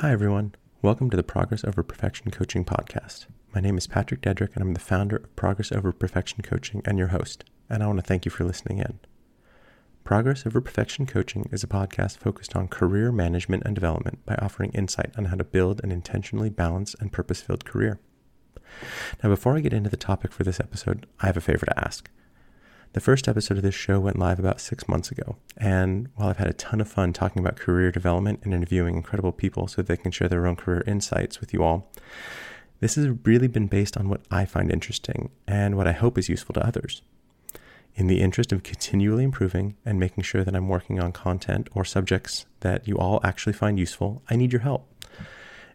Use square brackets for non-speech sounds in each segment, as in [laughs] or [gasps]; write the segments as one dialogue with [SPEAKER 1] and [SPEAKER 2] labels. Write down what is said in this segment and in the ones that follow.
[SPEAKER 1] Hi, everyone. Welcome to the Progress Over Perfection Coaching Podcast. My name is Patrick Dedrick, and I'm the founder of Progress Over Perfection Coaching and your host. And I want to thank you for listening in. Progress Over Perfection Coaching is a podcast focused on career management and development by offering insight on how to build an intentionally balanced and purpose filled career. Now, before I get into the topic for this episode, I have a favor to ask. The first episode of this show went live about six months ago, and while I've had a ton of fun talking about career development and interviewing incredible people so they can share their own career insights with you all, this has really been based on what I find interesting and what I hope is useful to others. In the interest of continually improving and making sure that I'm working on content or subjects that you all actually find useful, I need your help.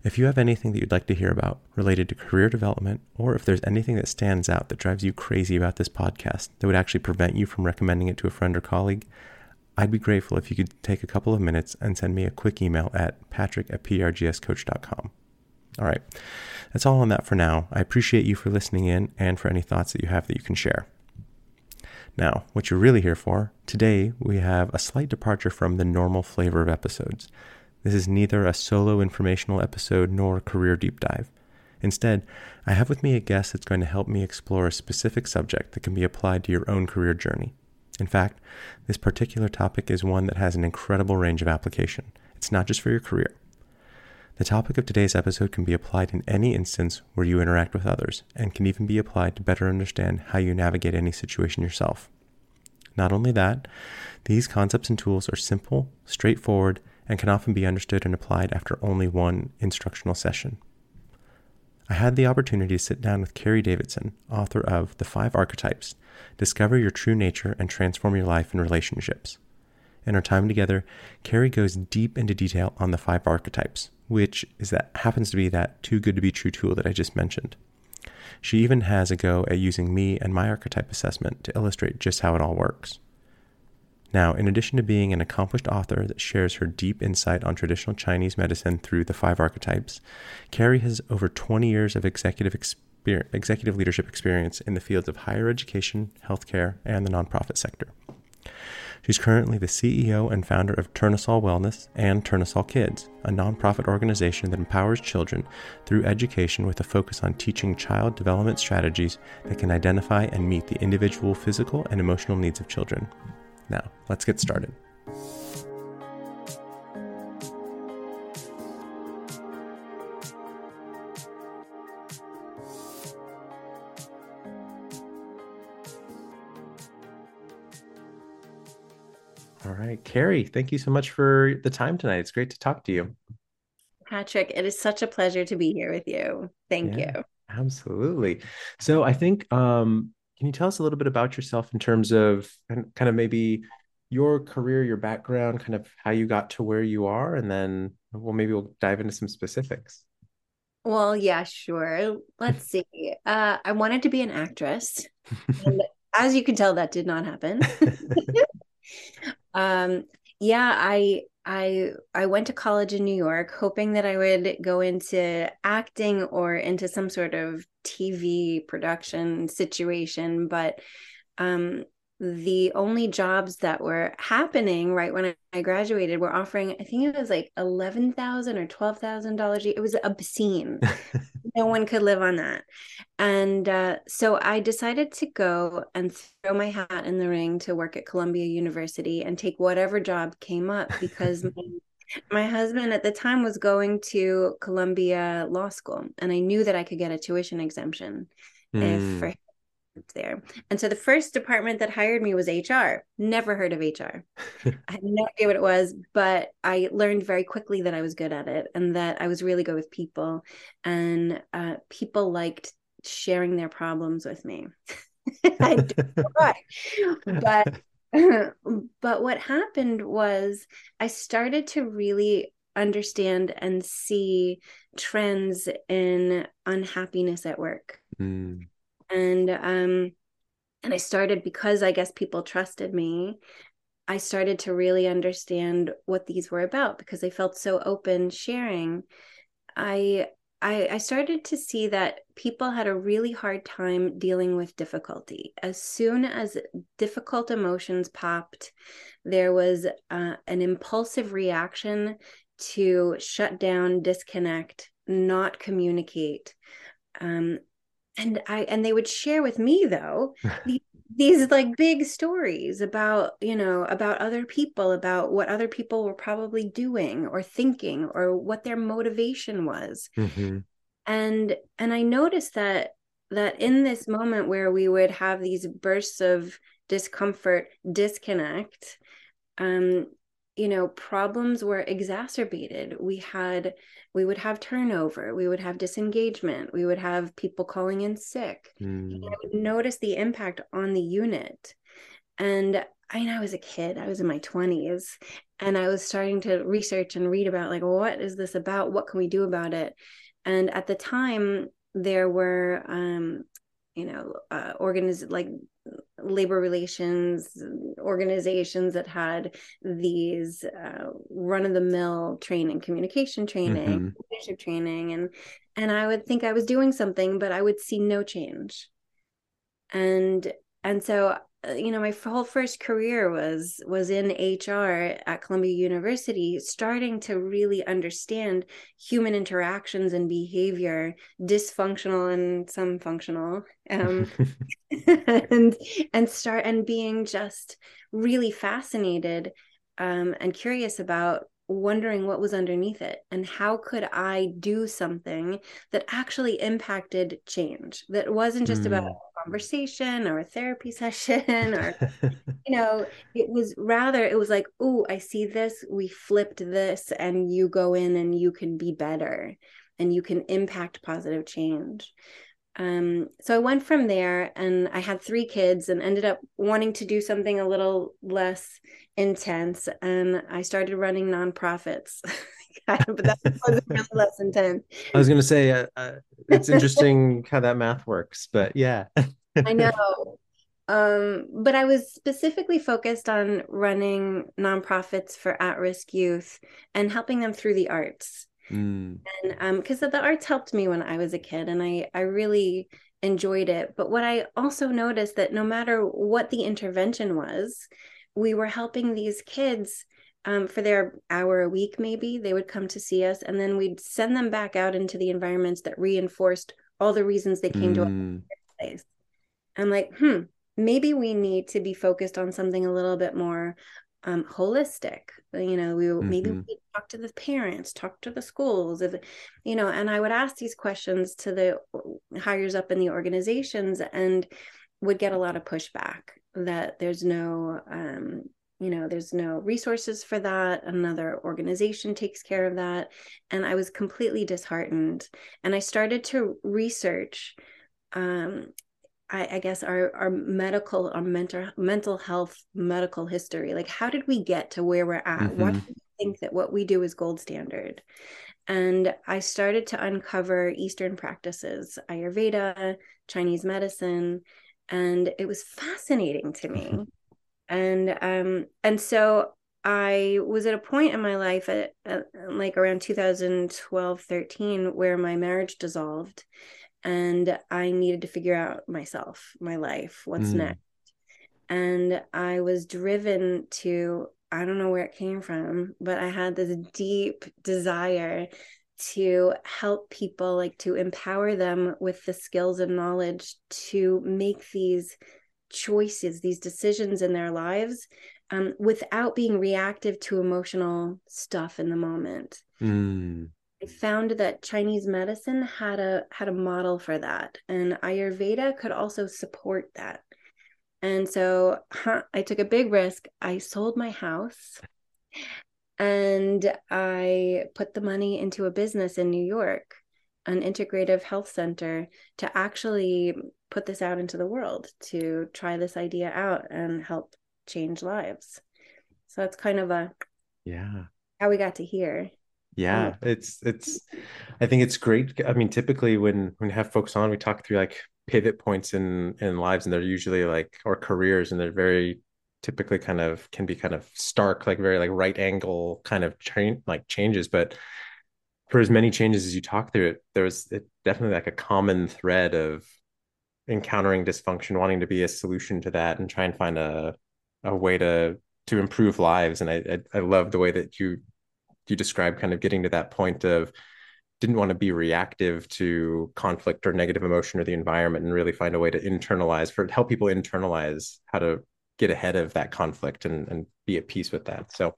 [SPEAKER 1] If you have anything that you'd like to hear about related to career development, or if there's anything that stands out that drives you crazy about this podcast that would actually prevent you from recommending it to a friend or colleague, I'd be grateful if you could take a couple of minutes and send me a quick email at patrick at prgscoach.com. All right, that's all on that for now. I appreciate you for listening in and for any thoughts that you have that you can share. Now, what you're really here for, today we have a slight departure from the normal flavor of episodes. This is neither a solo informational episode nor a career deep dive. Instead, I have with me a guest that's going to help me explore a specific subject that can be applied to your own career journey. In fact, this particular topic is one that has an incredible range of application. It's not just for your career. The topic of today's episode can be applied in any instance where you interact with others, and can even be applied to better understand how you navigate any situation yourself. Not only that, these concepts and tools are simple, straightforward, and can often be understood and applied after only one instructional session. I had the opportunity to sit down with Carey Davidson, author of The Five Archetypes Discover Your True Nature and Transform Your Life and Relationships. In our time together, Carey goes deep into detail on the five archetypes, which is that happens to be that too good to be true tool that I just mentioned. She even has a go at using me and my archetype assessment to illustrate just how it all works. Now, in addition to being an accomplished author that shares her deep insight on traditional Chinese medicine through the five archetypes, Carey has over 20 years of executive experience, executive leadership experience in the fields of higher education, healthcare, and the nonprofit sector. She's currently the CEO and founder of Tournesol Wellness and Tournesol Kids, a nonprofit organization that empowers children through education with a focus on teaching child development strategies that can identify and meet the individual physical and emotional needs of children. Now, let's get started. All right, Carey, thank you so much for the time tonight. It's great to talk to you.
[SPEAKER 2] Patrick, it is such a pleasure to be here with you. Thank yeah, you.
[SPEAKER 1] Absolutely. So I think um can you tell us a little bit about yourself in terms of kind of maybe your career, your background, kind of how you got to where you are, and then well, maybe we'll dive into some specifics.
[SPEAKER 2] Well, yeah, sure. Let's see. Uh, I wanted to be an actress, and [laughs] as you can tell, that did not happen. [laughs] um, yeah, I I I went to college in New York hoping that I would go into acting or into some sort of TV production situation, but um the only jobs that were happening right when I graduated were offering, I think it was like eleven thousand or twelve thousand dollars. It was obscene. [laughs] no one could live on that, and uh, so I decided to go and throw my hat in the ring to work at Columbia University and take whatever job came up because. [laughs] my, my husband at the time was going to Columbia Law School, and I knew that I could get a tuition exemption mm. if for there. And so the first department that hired me was HR. Never heard of HR. [laughs] I had no idea what it was, but I learned very quickly that I was good at it and that I was really good with people. And uh, people liked sharing their problems with me. [laughs] I don't know [laughs] But [laughs] but what happened was I started to really understand and see trends in unhappiness at work. Mm and um and i started because i guess people trusted me i started to really understand what these were about because they felt so open sharing i I, I started to see that people had a really hard time dealing with difficulty. As soon as difficult emotions popped, there was uh, an impulsive reaction to shut down, disconnect, not communicate. Um, and I and they would share with me though [laughs] these, these like big stories about you know about other people about what other people were probably doing or thinking or what their motivation was mm-hmm. and and i noticed that that in this moment where we would have these bursts of discomfort disconnect um you know problems were exacerbated. We had we would have turnover we would have disengagement we would have people calling in sick. Mm. i would notice the impact on the unit. And i mean i was a kid i was in my 20s and i was starting to research and read about like what is this about? What can we do about it? And at the time there were um you know uh organiz- like labor relations organizations that had these uh, run-of-the-mill training communication training mm-hmm. leadership training and and i would think i was doing something but i would see no change and and so you know my whole first career was was in hr at columbia university starting to really understand human interactions and behavior dysfunctional and some functional um, [laughs] [laughs] and and start and being just really fascinated um, and curious about wondering what was underneath it and how could i do something that actually impacted change that wasn't just mm. about a conversation or a therapy [laughs] session or [laughs] you know it was rather it was like oh i see this we flipped this and you go in and you can be better and you can impact positive change um, so I went from there and I had three kids and ended up wanting to do something a little less intense. And I started running nonprofits. [laughs] but that was really [laughs] less intense.
[SPEAKER 1] I was going to say, uh, uh, it's [laughs] interesting how that math works, but yeah.
[SPEAKER 2] I know. Um, but I was specifically focused on running nonprofits for at risk youth and helping them through the arts. Mm. And um because the arts helped me when I was a kid and I I really enjoyed it. But what I also noticed that no matter what the intervention was, we were helping these kids um, for their hour a week, maybe they would come to see us, and then we'd send them back out into the environments that reinforced all the reasons they came mm. to our mm. place. I'm like, hmm, maybe we need to be focused on something a little bit more um, holistic you know we mm-hmm. maybe we talk to the parents talk to the schools if you know and i would ask these questions to the hires up in the organizations and would get a lot of pushback that there's no um, you know there's no resources for that. Another organization takes care of that. And i was completely disheartened. And i started to research um, I, I, guess our our medical our mental mental health medical history. Like how did we get to where we're at? Mm-hmm. why do we think that what we do is gold standard? And i started to uncover eastern practices ayurveda chinese medicine and it was fascinating to me [laughs] and um and so i was at a point in my life at, at like around 2012 13 where my marriage dissolved and I needed to figure out myself, my life, what's mm. next. And I was driven to, I don't know where it came from, but I had this deep desire to help people, like to empower them with the skills and knowledge to make these choices, these decisions in their lives um, without being reactive to emotional stuff in the moment. Mm. I found that Chinese medicine had a had a model for that, and Ayurveda could also support that. And so huh, I took a big risk. I sold my house and I put the money into a business in New York, an integrative health center, to actually put this out into the world, to try this idea out and help change lives. So that's kind of a
[SPEAKER 1] yeah.
[SPEAKER 2] how we got to here.
[SPEAKER 1] Yeah um, it's it's i think it's great. I mean typically when when we have folks on we talk through like pivot points in in lives and they're usually like or careers and they're very typically kind of can be kind of stark like very like right angle kind of change like changes but for as many changes as you talk through it there's it definitely like a common thread of encountering dysfunction wanting to be a solution to that and try and find a a way to to improve lives. And i i, I love the way that you you described kind of getting to that point of didn't want to be reactive to conflict or negative emotion or the environment and really find a way to internalize for help people internalize how to get ahead of that conflict and, and be at peace with that. So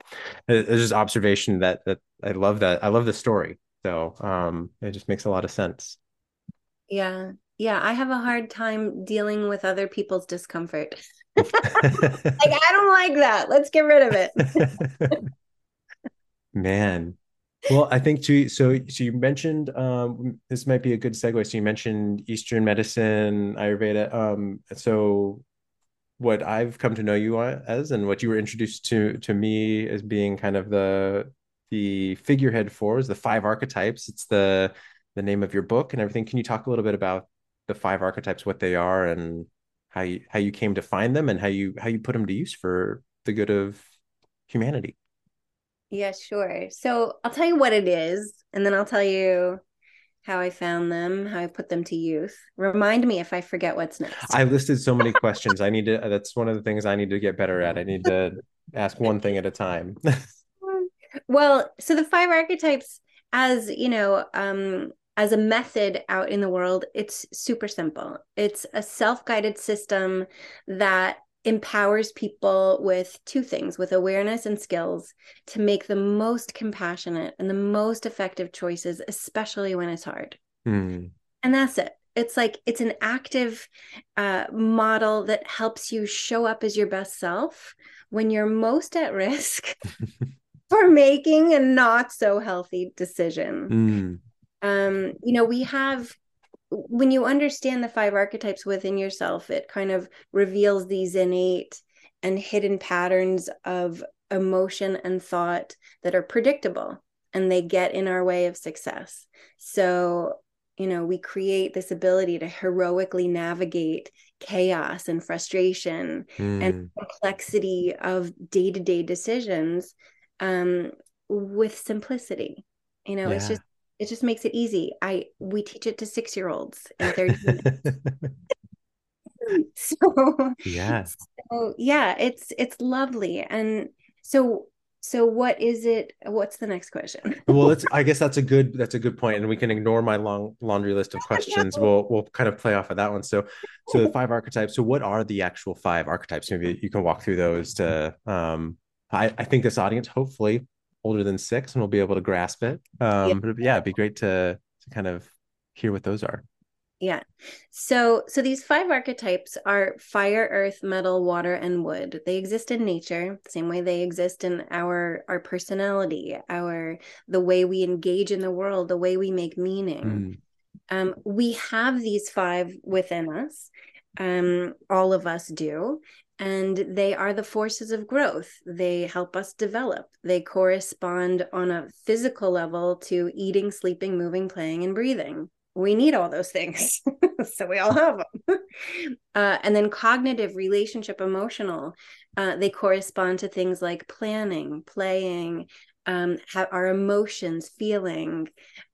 [SPEAKER 1] it's just observation that that i love that i love the story. So um it just makes a lot of sense.
[SPEAKER 2] Yeah. Yeah i have a hard time dealing with other people's discomfort. [laughs] Like i don't like that. Let's get rid of it. [laughs]
[SPEAKER 1] Man. Well i think too so so you mentioned um this might be a good segue. So you mentioned eastern medicine ayurveda um so what i've come to know you as and what you were introduced to to me as being kind of the the figurehead for is the five archetypes. It's the the name of your book and everything. Can you talk a little bit about the five archetypes what they are and how you how you came to find them and how you how you put them to use for the good of humanity?
[SPEAKER 2] Yeah, sure. So I'll tell you what it is, and then I'll tell you how I found them, how I put them to use. Remind me if I forget what's next.
[SPEAKER 1] I listed so many questions. I need to, that's one of the things I need to get better at. I need to ask one thing at a time. [laughs]
[SPEAKER 2] well, so the five archetypes, as you know, um, as a method out in the world, it's super simple. It's a self guided system that empowers people with two things with awareness and skills to make the most compassionate and the most effective choices especially when it's hard mm. and that's it it's like it's an active uh, model that helps you show up as your best self when you're most at risk [laughs] for making a not so healthy decision mm. um, you know we have when you understand the five archetypes within yourself, it kind of reveals these innate and hidden patterns of emotion and thought that are predictable and they get in our way of success. So, you know, we create this ability to heroically navigate chaos and frustration mm. and hmm. complexity of day to day decisions um, with simplicity. You know, yeah. it's just it just makes it easy. I we teach it to six year olds in 30 minutes. [laughs] [laughs] so
[SPEAKER 1] yeah.
[SPEAKER 2] So yeah, it's it's lovely. And so so what is it what's the next question [laughs]
[SPEAKER 1] well let's i guess that's a good that's a good point and we can ignore my long laundry list of questions we'll we'll kind of play off of that one so so the five archetypes so what are the actual five archetypes maybe you can walk through those to um i i think this audience hopefully older than six and we'll be able to grasp it. Um, yeah. But yeah, it'd be great to, to kind of hear what those are.
[SPEAKER 2] Yeah. So so these five archetypes are fire, earth, metal, water, and wood. They exist in nature, the same way they exist in our our personality, our the way we engage in the world, the way we make meaning. Mm. Um, we have these five within us. Um, all of us do and they are the forces of growth. They help us develop. They correspond on a physical level to eating, sleeping, moving, playing, and breathing. We need all those things. [laughs] so we all have them. [laughs] Uh, and then cognitive, relationship, emotional, uh, they correspond to things like planning, playing, um, our emotions, feeling,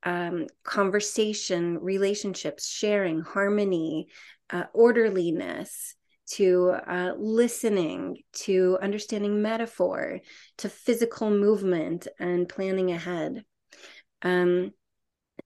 [SPEAKER 2] um, conversation, relationships, sharing, harmony, uh, orderliness to uh, listening, to understanding metaphor, to physical movement and planning ahead. Um,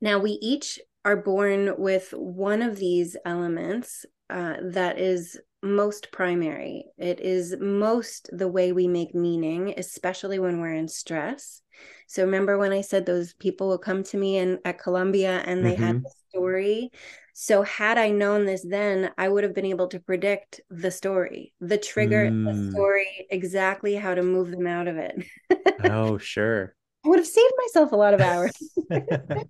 [SPEAKER 2] now, we each are born with one of these elements uh, that is most primary. It is most the way we make meaning, especially when we're in stress. So remember when I said those people will come to me and at Columbia and they mm-hmm. had the story so had I known this then, I would have been able to predict the story, the trigger, mm. the story, exactly how to move them out of it.
[SPEAKER 1] oh, [laughs] sure.
[SPEAKER 2] I would have saved myself a lot of hours. [laughs]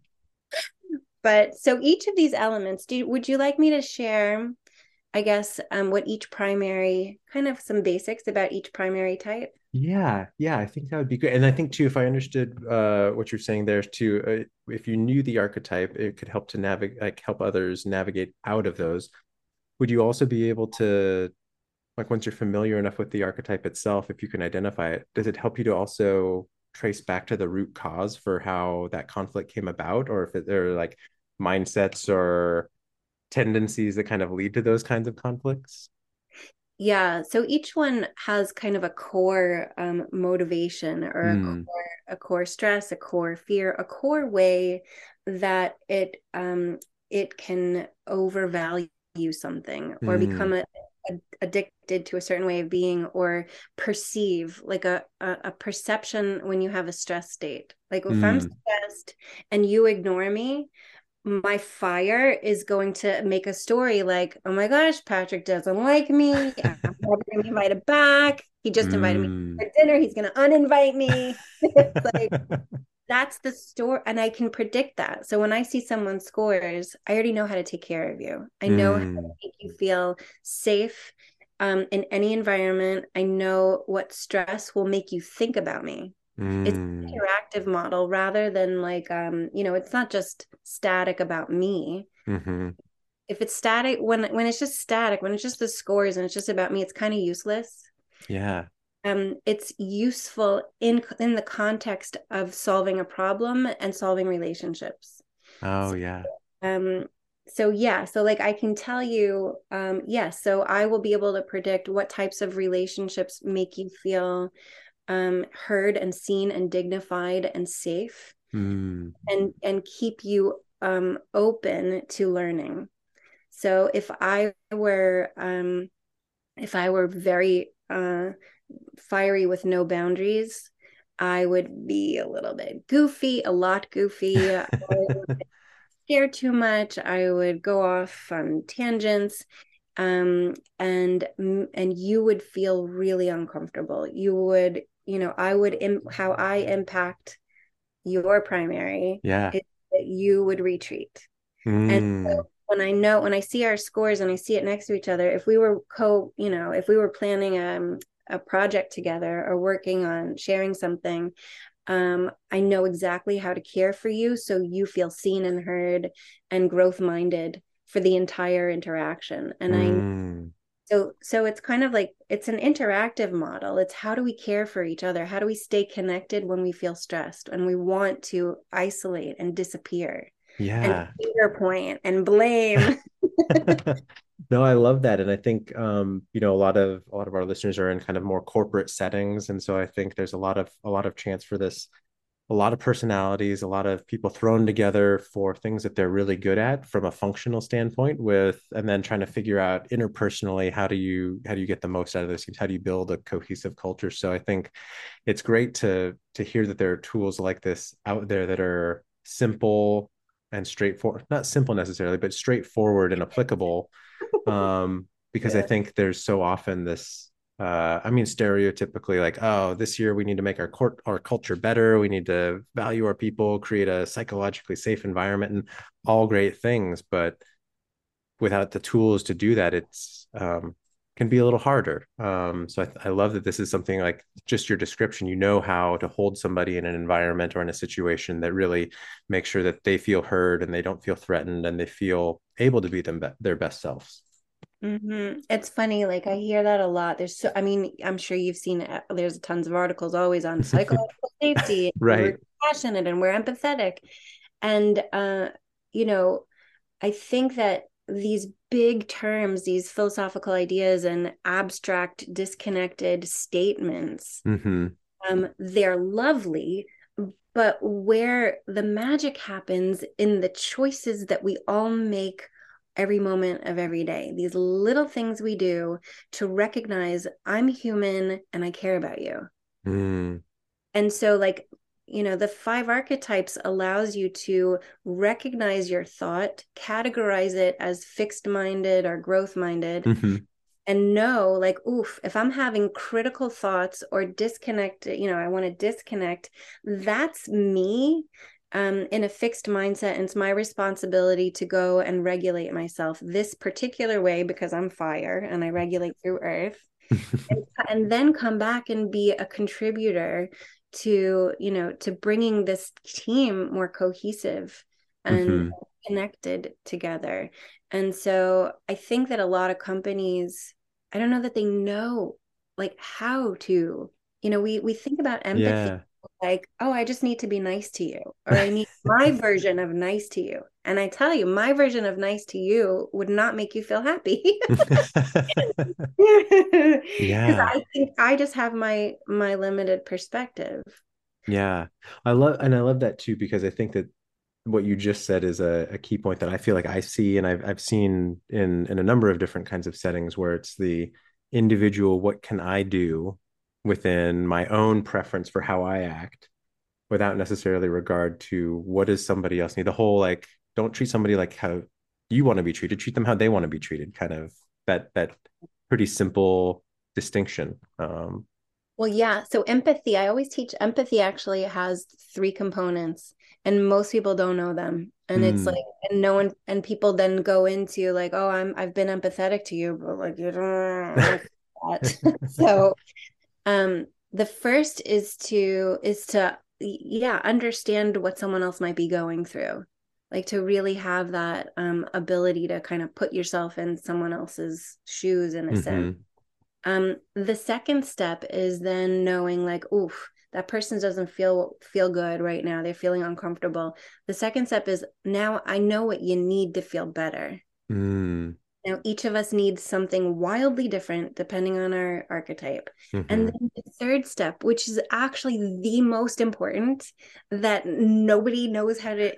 [SPEAKER 2] [laughs] but so each of these elements, do would you like me to share I guess um, what each primary kind of some basics about each primary type?
[SPEAKER 1] Yeah, yeah, I think that would be good. And I think too, if I understood uh, what you're saying there too, uh, if you knew the archetype, it could help to navigate, like help others navigate out of those. Would you also be able to, like, once you're familiar enough with the archetype itself, if you can identify it, does it help you to also trace back to the root cause for how that conflict came about, or if it, there are like mindsets or tendencies that kind of lead to those kinds of conflicts?
[SPEAKER 2] Yeah so each one has kind of a core um, motivation or mm. a, hmm. core, a core stress a core fear a core way that it um, it can overvalue something or mm. become a, a, addicted to a certain way of being or perceive like a, a, a perception when you have a stress state like if mm. i'm stressed and you ignore me my fire is going to make a story like, oh my gosh, Patrick doesn't like me. I'm [laughs] never going to be invited back. He just invited mm. me for dinner. He's going to uninvite me. [laughs] like, [laughs] that's the story. And I can predict that. So when I see someone scores, I already know how to take care of you. I know mm. how to mm. make you feel safe um, in any environment. I know what stress will make you think about me. Mm. It's an interactive model rather than like um, you know, it's not just static about me. Mm-hmm. If it's static, when when it's just static, when it's just the scores and it's just about me, it's kind of useless.
[SPEAKER 1] Yeah.
[SPEAKER 2] Um, it's useful in in the context of solving a problem and solving relationships.
[SPEAKER 1] Oh so, yeah.
[SPEAKER 2] Um, so yeah so like i can tell you um yes so i will be able to predict what types of relationships make you feel um, heard and seen and dignified and safe mm. and and keep you um, open to learning. So if i were um, if i were very uh, fiery with no boundaries i would be a little bit goofy a lot goofy. [laughs] Scared too much. I would go off on tangents um, and and you would feel really uncomfortable. You would you know i would Im- how i impact your primary
[SPEAKER 1] yeah.
[SPEAKER 2] that you would retreat. Mm. and so when i know when i see our scores and i see it next to each other if we were co you know if we were planning um, a project together or working on sharing something um, i know exactly how to care for you so you feel seen and heard and growth minded for the entire interaction. And mm. i so so it's kind of like it's an interactive model. It's how do we care for each other? How do we stay connected when we feel stressed and we want to isolate and disappear?
[SPEAKER 1] Yeah.
[SPEAKER 2] and finger point and blame. [laughs]
[SPEAKER 1] No i love that. And i think um you know a lot of a lot of our listeners are in kind of more corporate settings. And so i think there's a lot of a lot of chance for this a lot of personalities, a lot of people thrown together for things that they're really good at from a functional standpoint with and then trying to figure out interpersonally how do you how do you get the most out of those teams? How do you build a cohesive culture? So I think it's great to to hear that there are tools like this out there that are simple and straightforward, not simple necessarily, but straightforward and applicable. [laughs] Um, because yeah. I think there's so often this uh, I mean, stereotypically, like, oh, this year we need to make our court our culture better. We need to value our people, create a psychologically safe environment, and all great things. But without the tools to do that, it's um, can be a little harder. Um, so I, I love that this is something like just your description. You know how to hold somebody in an environment or in a situation that really makes sure that they feel heard and they don't feel threatened and they feel able to be them be- their best selves.
[SPEAKER 2] Mm-hmm. It's funny, like I hear that a lot. There's so, I mean, I'm sure you've seen it. There's tons of articles always on psychological [laughs] safety.
[SPEAKER 1] right.
[SPEAKER 2] We're passionate and we're empathetic. And, uh, you know, I think that these big terms, these philosophical ideas and abstract, disconnected statements, mm-hmm. um, they're lovely. But where the magic happens in the choices that we all make every moment of every day. These little things we do to recognize I'm human and I care about you. Mm. And so, like, you know, the five archetypes allows you to recognize your thought, categorize it as fixed minded or growth minded. Mm-hmm. And know, like, oof, if I'm having critical thoughts or disconnect, you know, I want to disconnect, that's me um, in a fixed mindset and it's my responsibility to go and regulate myself this particular way because i'm fire and i regulate [laughs] through earth [laughs] and, and, then come back and be a contributor to you know to bringing this team more cohesive and mm-hmm. connected together and so i think that a lot of companies i don't know that they know like how to you know we we think about empathy yeah like, oh, I just need to be nice to you, or I need my [laughs] version of nice to you. And I tell you, my version of nice to you would not make you feel happy. [laughs] [laughs] yeah. I think I just have my my limited perspective.
[SPEAKER 1] Yeah. I love and I love that too because I think that what you just said is a, a key point that I feel like I see and I've I've seen in in a number of different kinds of settings where it's the individual what can I do within my own preference for how I act without necessarily regard to what does somebody else need. The whole like don't treat somebody like how you want to be treated, treat them how they want to be treated, kind of that that pretty simple distinction. Um
[SPEAKER 2] well, yeah. So empathy, I always teach empathy actually has three components and most people don't know them. And mm. it's hmm. like and no one and people then go into like, oh, I'm I've been empathetic to you, but like you don't like [laughs] that. [laughs] so um the first is to is to yeah understand what someone else might be going through. Like to really have that um ability to kind of put yourself in someone else's shoes in a mm-hmm. sense um the second step is then knowing like oof that person doesn't feel feel good right now. They're feeling uncomfortable. The second step is now i know what you need to feel better. Mm. Now, each of us needs something wildly different depending on our archetype. Mm-hmm. And then the third step, which is actually the most important that nobody knows how to,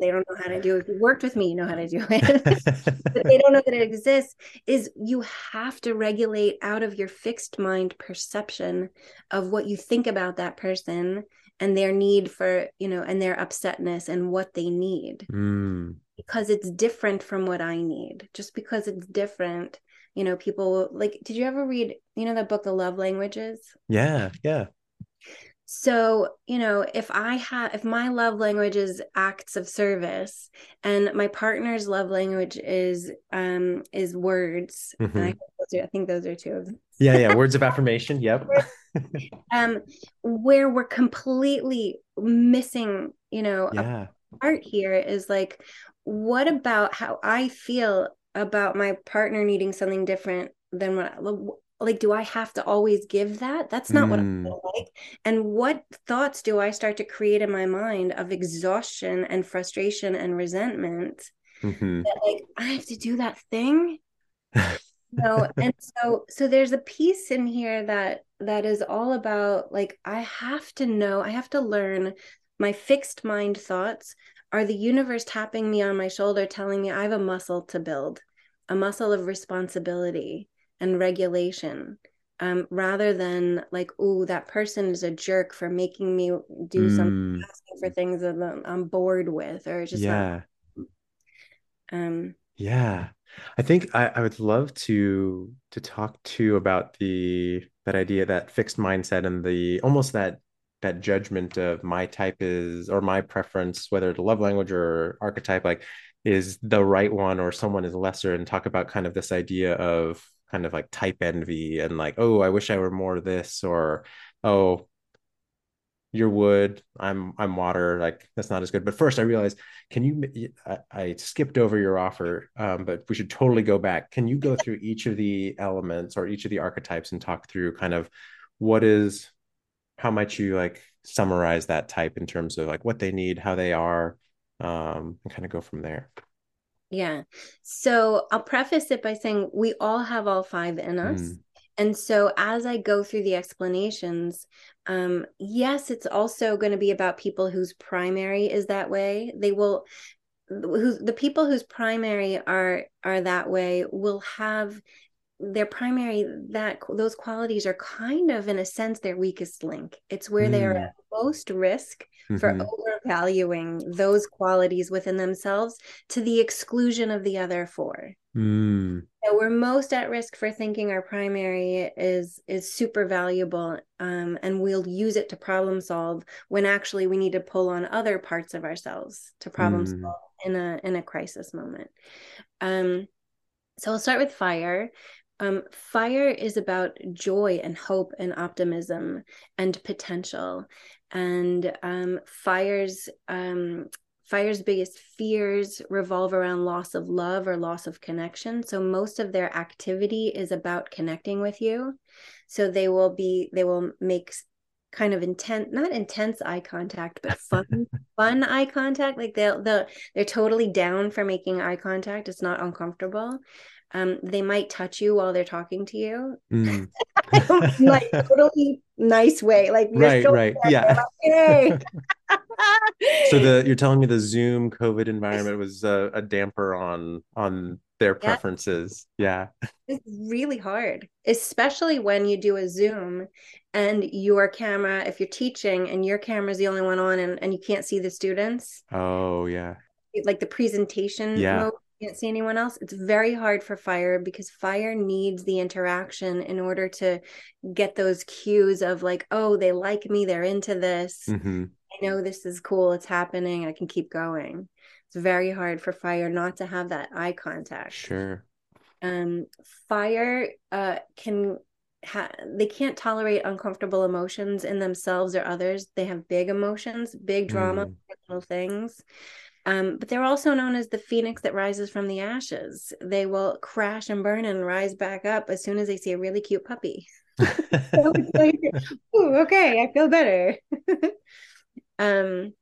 [SPEAKER 2] they don't know how to do. If you worked with me, you know how to do it, [laughs] but they don't know that it exists, is you have to regulate out of your fixed mind perception of what you think about that person and their need for, you know, and their upsetness and what they need. Mm because it's different from what I need. Just because it's different, you know, people like, did you ever read, you know, the book, The Love Languages?
[SPEAKER 1] Yeah, yeah.
[SPEAKER 2] So, you know, if I have, if my love language is acts of service and my partner's love language is, um, is words, mm-hmm. I, are, I, think those are two of them.
[SPEAKER 1] Yeah, yeah. Words of affirmation. Yep. [laughs]
[SPEAKER 2] um, where we're completely missing, you know,
[SPEAKER 1] yeah.
[SPEAKER 2] part here is like, what about how I feel about my partner needing something different than what like do I have to always give that? That's not mm. what I hmm. feel like. And what thoughts do I start to create in my mind of exhaustion and frustration and resentment? Mm-hmm. That, like I have to do that thing. [laughs] no, and so so there's a piece in here that that is all about like I have to know, I have to learn my fixed mind thoughts are the universe tapping me on my shoulder, telling me I have a muscle to build, a muscle of responsibility and regulation, um, rather than like, oh, that person is a jerk for making me do mm. something, asking for things that I'm bored with, or just
[SPEAKER 1] yeah, not, um, yeah. I think I, I would love to to talk to about the that idea that fixed mindset and the almost that that judgment of my type is or my preference whether it's love language or archetype like is the right one or someone is lesser and talk about kind of this idea of kind of like type envy and like oh i wish i were more this or oh you're wood i'm i'm water like that's not as good. But first i realized can you i, I skipped over your offer um, but we should totally go back. Can you go through each of the elements or each of the archetypes and talk through kind of what is how might you like summarize that type in terms of like what they need, how they are, um, and kind of go from there?
[SPEAKER 2] Yeah. So I'll preface it by saying we all have all five in us. Mm. And so as I go through the explanations, um, yes, it's also going to be about people whose primary is that way. They will who the people whose primary are are that way will have their primary that those qualities are kind of in a sense their weakest link it's where mm. they are at most risk mm-hmm. for overvaluing those qualities within themselves to the exclusion of the other four mm. so we're most at risk for thinking our primary is is super valuable um, and we'll use it to problem solve when actually we need to pull on other parts of ourselves to problem mm. solve in a in a crisis moment um so I'll start with fire. Um, fire is about joy and hope and optimism and potential. And um, fire's um, fire's biggest fears revolve around loss of love or loss of connection. So most of their activity is about connecting with you. So they will be they will make kind of intense not intense eye contact but [laughs] fun fun eye contact like they'll they'll they're totally down for making eye contact it's not uncomfortable um they might touch you while they're talking to you mm. [laughs] like totally nice way like
[SPEAKER 1] right right yeah like, hey. [laughs] so the [laughs] you're telling me the zoom covid environment was a, a damper on on their preferences. Yeah. yeah.
[SPEAKER 2] It's really hard, especially when you do a Zoom and your camera, if you're teaching and your camera is the only one on and, and you can't see the students.
[SPEAKER 1] Oh, yeah.
[SPEAKER 2] Like the presentation yeah. mode, can't see anyone else. It's very hard for fire because fire needs the interaction in order to get those cues of like, oh, they like me, they're into this. Mm-hmm. I know this is cool, it's happening, I can keep going it's very hard for fire not to have that eye contact
[SPEAKER 1] sure
[SPEAKER 2] um fire uh can ha- they can't tolerate uncomfortable emotions in themselves or others they have big emotions big drama mm. little things um, but they're also known as the phoenix that rises from the ashes. They will crash and burn and rise back up as soon as they see a really cute puppy. [laughs] [laughs] so like, Ooh, okay, I feel better. [laughs] um,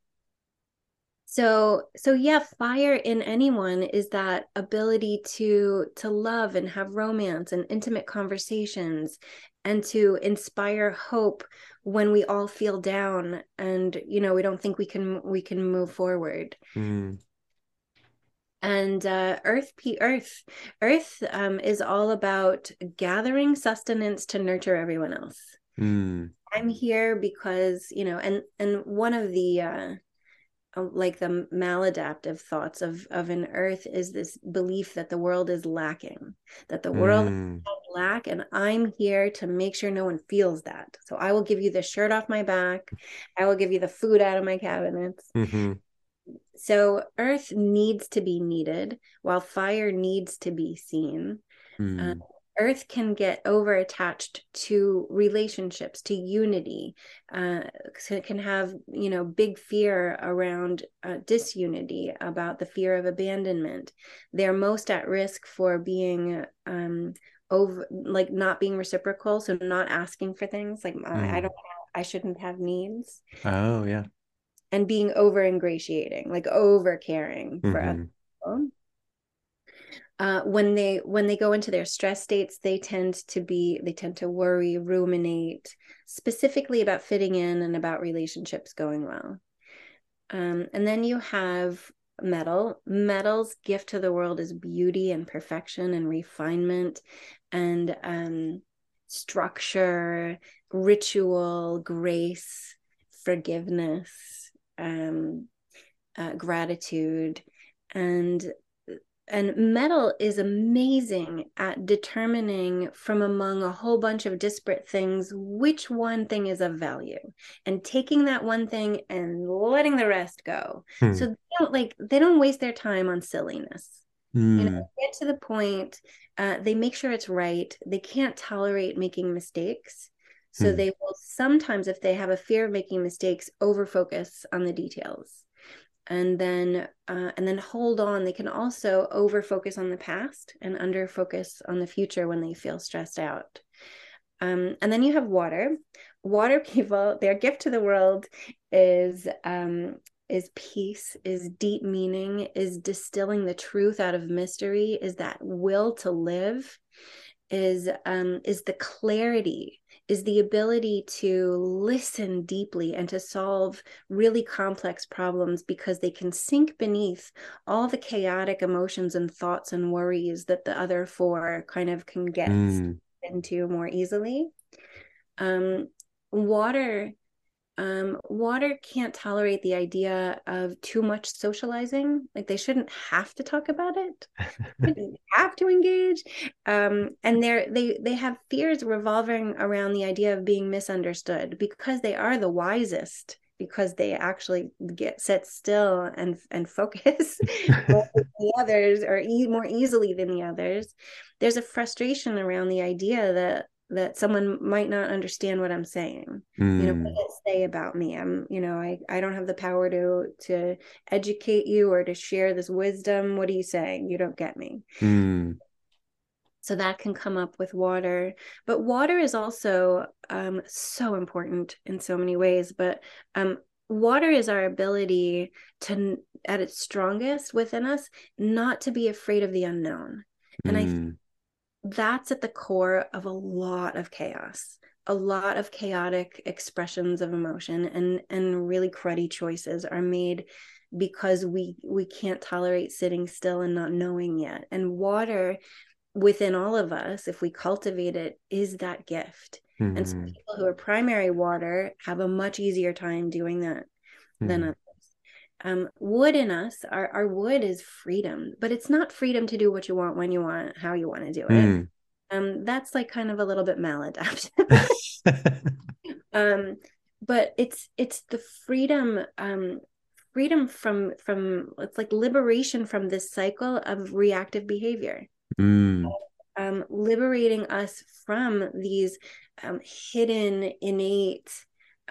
[SPEAKER 2] so so yeah fire in anyone is that ability to to love and have romance and intimate conversations and to inspire hope when we all feel down and you know we don't think we can we can move forward mm. and uh, earth p earth earth um, is all about gathering sustenance to nurture everyone else mm. i'm here because you know and and one of the uh like the maladaptive thoughts of of an earth is this belief that the world is lacking that the world mm. lack and i'm here to make sure no one feels that so i will give you the shirt off my back i will give you the food out of my cabinets mm-hmm. so earth needs to be needed while fire needs to be seen mm. Earth can get over attached to relationships, to unity. Uh, so it can have, you know, big fear around uh, disunity, about the fear of abandonment. They're most at risk for being um, over, like not being reciprocal, so not asking for things. Like mm. I, I mm. don't, I shouldn't have needs.
[SPEAKER 1] Oh yeah.
[SPEAKER 2] And being over ingratiating, like over caring for mm-hmm. other people uh, when they when they go into their stress states they tend to be they tend to worry ruminate specifically about fitting in and about relationships going well. Um, and then you have metal. Metal's gift to the world is beauty and perfection and refinement and um, structure ritual grace forgiveness um, uh, gratitude. And and metal is amazing at determining from among a whole bunch of disparate things which one thing is of value and taking that one thing and letting the rest go hmm. so they don't like they don't waste their time on silliness hmm. you know get to the point uh, they make sure it's right they can't tolerate making mistakes so hmm. they will sometimes if they have a fear of making mistakes over focus on the details and then uh, and then hold on. They can also over focus on the past and under focus on the future when they feel stressed out. Um, and then you have water. Water [laughs] people their gift to the world is um, is peace is deep meaning is distilling the truth out of mystery is that will to live is um, is the clarity is the ability to listen deeply and to solve really complex problems because they can sink beneath all the chaotic emotions and thoughts and worries that the other four kind of can get mm. into more easily. Um, water um, water can't tolerate the idea of too much socializing. Like they shouldn't have to talk about it, they [laughs] have to engage. Um, and they're they they have fears revolving around the idea of being misunderstood because they are the wisest because they actually get sit still and and focus [laughs] the others or e- more easily than the others there's a frustration around the idea that that someone might not understand what I'm saying. Mm. You know, what hmm. does it say about me? I'm, you know, I, I don't have the power to to educate you or to share this wisdom. What are you saying? You don't get me. Mm. So that can come up with water. But water is also um, so important in so many ways. But um, water is our ability to, at its strongest within us, not to be afraid of the unknown. And mm. I think that's at the core of a lot of chaos a lot of chaotic expressions of emotion and and really cruddy choices are made because we we can't tolerate sitting still and not knowing yet and water within all of us if we cultivate it is that gift mm-hmm. and so mm-hmm. people who are primary water have a much easier time doing that mm-hmm. than others um, wood in us our, our wood is freedom but it's not freedom to do what you want when you want how you want to do it mm. um, that's like kind of a little bit maladaptive [laughs] um, but it's it's the freedom um, freedom from from it's like liberation from this cycle of reactive behavior mm. um, liberating us from these um, hidden innate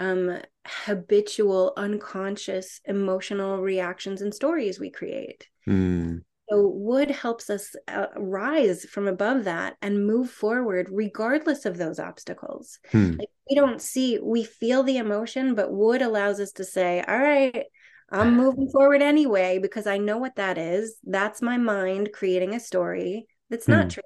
[SPEAKER 2] um, habitual unconscious emotional reactions and stories we create mm. so wood helps us uh, rise from above that and move forward regardless of those obstacles mm. like we don't see we feel the emotion but wood allows us to say all right I'm [sighs] moving forward anyway because I know what that is. That's my mind creating a story that's not hmm. true.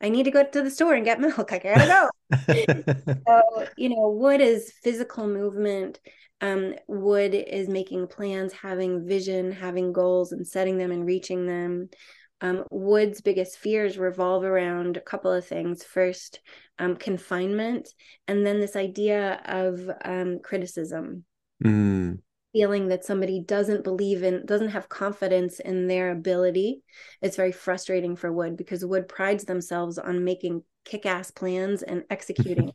[SPEAKER 2] I need to go to the store and get milk. I gotta go. [laughs] so, you know, wood is physical movement. Um, wood is making plans, having vision, having goals, and setting them and reaching them. Um, Wood's biggest fears revolve around a couple of things. First, um, confinement, and then this idea of um, criticism. Mm feeling that somebody doesn't believe in doesn't have confidence in their ability it's very frustrating for wood because wood prides themselves on making kick-ass plans and executing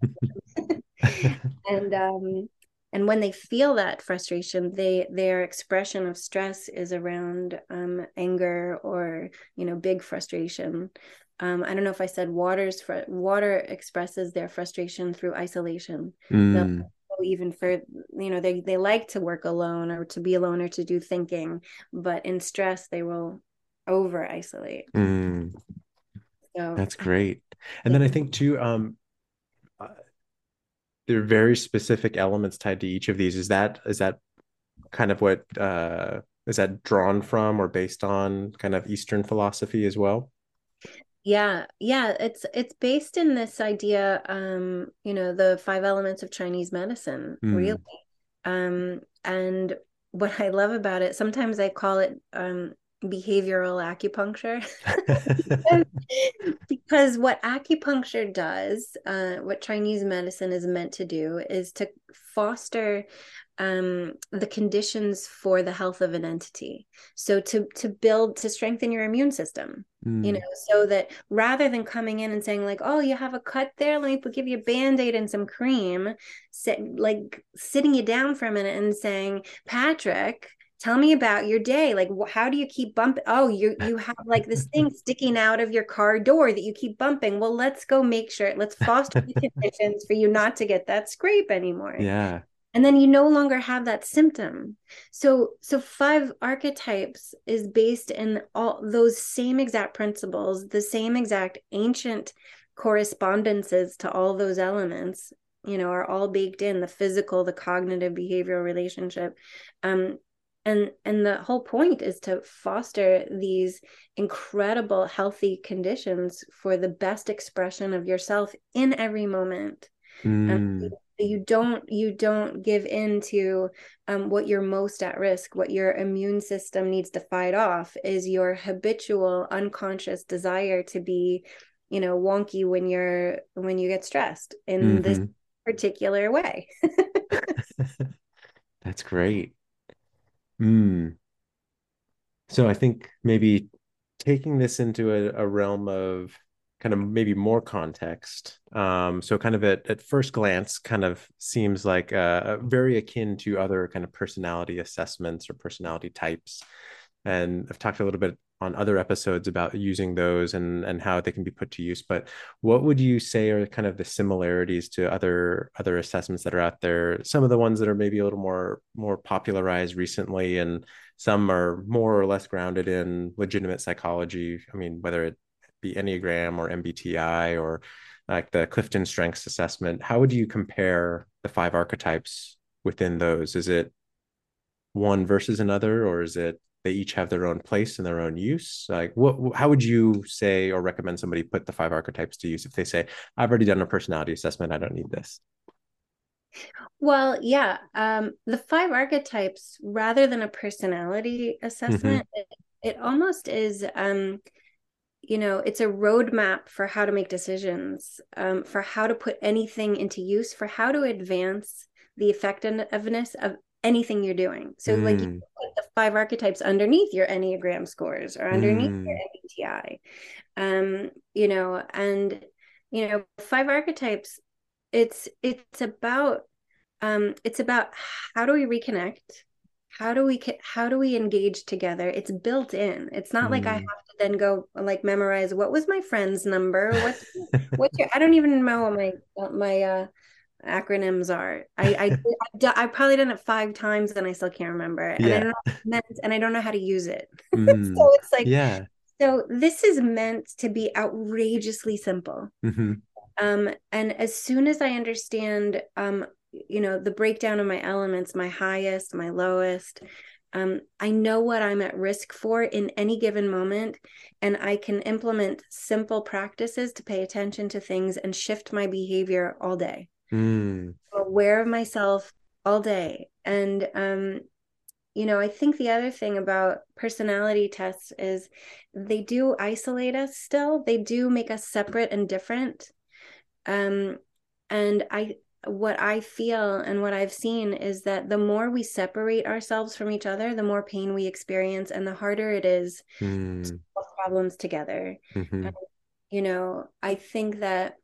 [SPEAKER 2] [laughs] [laughs] and um and when they feel that frustration they their expression of stress is around um, anger or you know big frustration. Um, I don't know if I said water's fr- water expresses their frustration through isolation. Mm even for you know they they like to work alone or to be alone or to do thinking but in stress they will over isolate. Mm.
[SPEAKER 1] so that's great. And then i think too um uh, there are very specific elements tied to each of these. Is that is that kind of what uh is that drawn from or based on kind of eastern philosophy as well
[SPEAKER 2] yeah, yeah, it's it's based in this idea, um, you know, the five elements of Chinese medicine, mm. really. Um, and what I love about it, sometimes I call it um behavioral acupuncture [laughs] because what acupuncture does uh, what chinese medicine is meant to do is to foster um, the conditions for the health of an entity. So to to build to strengthen your immune system mm. you know so that rather than coming in and saying like oh you have a cut there let me give you a band-aid and some cream sit, like sitting you down for a minute and saying patrick tell me about your day. Like how do you keep bumping oh you you have like this thing [laughs] sticking out of your car door that you keep bumping. Well let's go make sure let's foster the conditions for you not to get that scrape anymore.
[SPEAKER 1] Yeah
[SPEAKER 2] and then you no longer have that symptom. So so five archetypes is based in all those same exact principles the same exact ancient correspondences to all those elements you know are all baked in the physical the cognitive behavioral relationship. Um and and the whole point is to foster these incredible healthy conditions for the best expression of yourself in every moment. Mm. um, you don't you don't give in to um, what you're most at risk what your immune system needs to fight off is your habitual unconscious desire to be you know wonky when you're when you get stressed in mm-hmm. this particular way [laughs] [laughs]
[SPEAKER 1] that's great Hmm. So I think maybe taking this into a, a realm of kind of maybe more context. Um, so kind of at, at first glance, kind of seems like uh, very akin to other kind of personality assessments or personality types. And I've talked a little bit on other episodes about using those and and how they can be put to use but what would you say are kind of the similarities to other other assessments that are out there some of the ones that are maybe a little more more popularized recently and some are more or less grounded in legitimate psychology i mean whether it the Enneagram or MBTI or like the Clifton Strengths Assessment, how would you compare the five archetypes within those? Is it one versus another, or is it they each have their own place and their own use? Like, what? How would you say or recommend somebody put the five archetypes to use if they say, "I've already done a personality assessment, I don't need this"?
[SPEAKER 2] Well, yeah, um, the five archetypes, rather than a personality assessment, mm-hmm. it, it, almost is. Um, you know it's a roadmap for how to make decisions um, for how to put anything into use for how to advance the effectiveness of anything you're doing so mm. like you mm. put the five archetypes underneath your enneagram scores or underneath mm. your mbti um you know and you know five archetypes it's it's about um it's about how do we reconnect how do we how do we engage together it's built in it's not mm. like i mm. have to then go like memorize what was my friend's number what's [laughs] what's your i don't even know what my my uh acronyms are i i [laughs] i probably done it five times and i still can't remember and yeah. i don't know meant, and i don't know how to use it [laughs] mm. so it's like
[SPEAKER 1] yeah
[SPEAKER 2] so this is meant to be outrageously simple mm-hmm. um and as soon as i understand um you know the breakdown of my elements my highest my lowest um, i know what i'm at risk for in any given moment and i can implement simple practices to pay attention to things and shift my behavior all day. Mm. aware of myself all day and um, you know i think the other thing about personality tests is they do isolate us still. They do make us separate and different. Um, and i what I feel and what I've seen is that the more we separate ourselves from each other, the more pain we experience, and the harder it is mm. to solve problems together. Mm-hmm. And, you know, I think that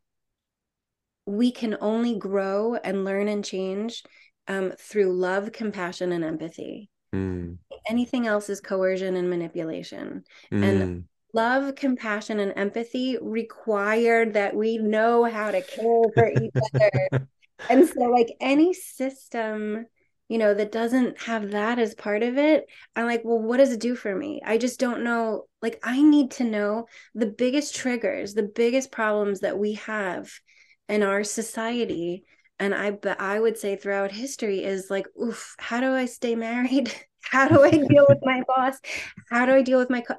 [SPEAKER 2] we can only grow and learn and change um, through love, compassion, and empathy. Mm. Anything else is coercion and manipulation. Mm. And love, compassion, and empathy require that we know how to care for each other [laughs] and so like any system you know that doesn't have that as part of it i'm like well what does it do for me? I just don't know. Like i need to know the biggest triggers the biggest problems that we have in our society. And i but i would say throughout history is like oof how do i stay married? [laughs] How do i deal with my boss? How do i deal with my co-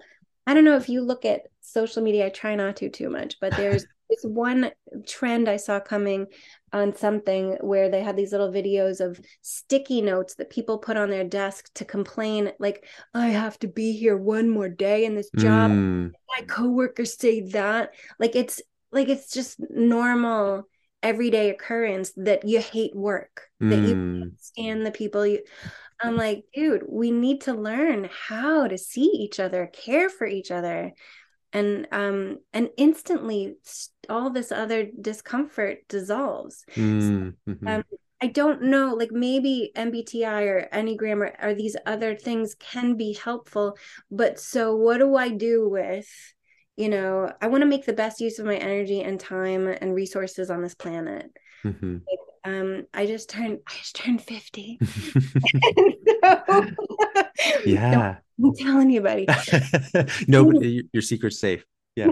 [SPEAKER 2] i don't know if you look at social media i try not to too much but there's this one trend I saw coming on something where they had these little videos of sticky notes that people put on their desk to complain like I have to be here one more day in this job. Mm. My coworkers say that. Like it's like it's just normal everyday occurrence that you hate work, mm. that you mm. stand the people you I'm like, dude, we need to learn how to see each other, care for each other and um and instantly all this other discomfort dissolves mm, mm-hmm. um, i don't know like maybe mbti or enneagram or, or these other things can be helpful but so what do i do with you know i want to make the best use of my energy and time and resources on this planet mm-hmm. Um i just turned i just turned 50 [laughs] [laughs]
[SPEAKER 1] so, yeah.
[SPEAKER 2] don't tell anybody. [laughs]
[SPEAKER 1] No your secret's safe. Yeah.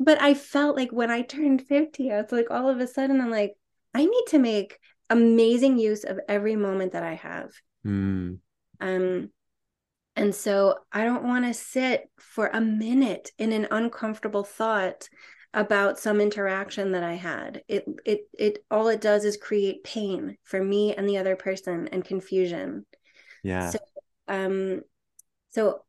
[SPEAKER 2] But i felt like when i turned 50 i was like all of a sudden i'm like i need to make amazing use of every moment that i have. Mm. um and so i don't want to sit for a minute in an uncomfortable thought about some interaction that I had. It it it all it does is create pain for me and the other person and confusion.
[SPEAKER 1] Yeah.
[SPEAKER 2] So um so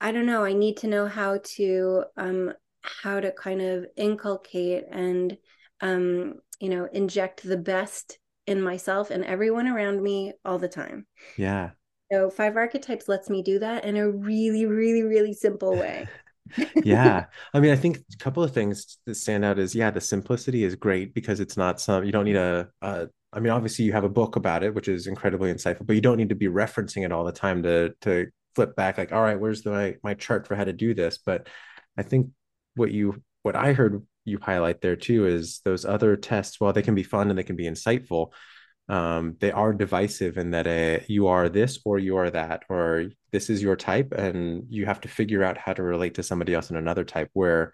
[SPEAKER 2] I don't know, I need to know how to um how to kind of inculcate and um you know inject the best in myself and everyone around me all the time.
[SPEAKER 1] Yeah.
[SPEAKER 2] So five archetypes lets me do that in a really really really simple way. [laughs] [laughs]
[SPEAKER 1] yeah. I mean i think a couple of things that stand out is yeah the simplicity is great because it's not some you don't need a, a i mean obviously you have a book about it which is incredibly insightful but you don't need to be referencing it all the time to to flip back like all right where's the my, my chart for how to do this? But i think what you what i heard you highlight there too is those other tests while they can be fun and they can be insightful um, they are divisive in that uh, you are this or you are that, or this is your type, and you have to figure out how to relate to somebody else in another type. Where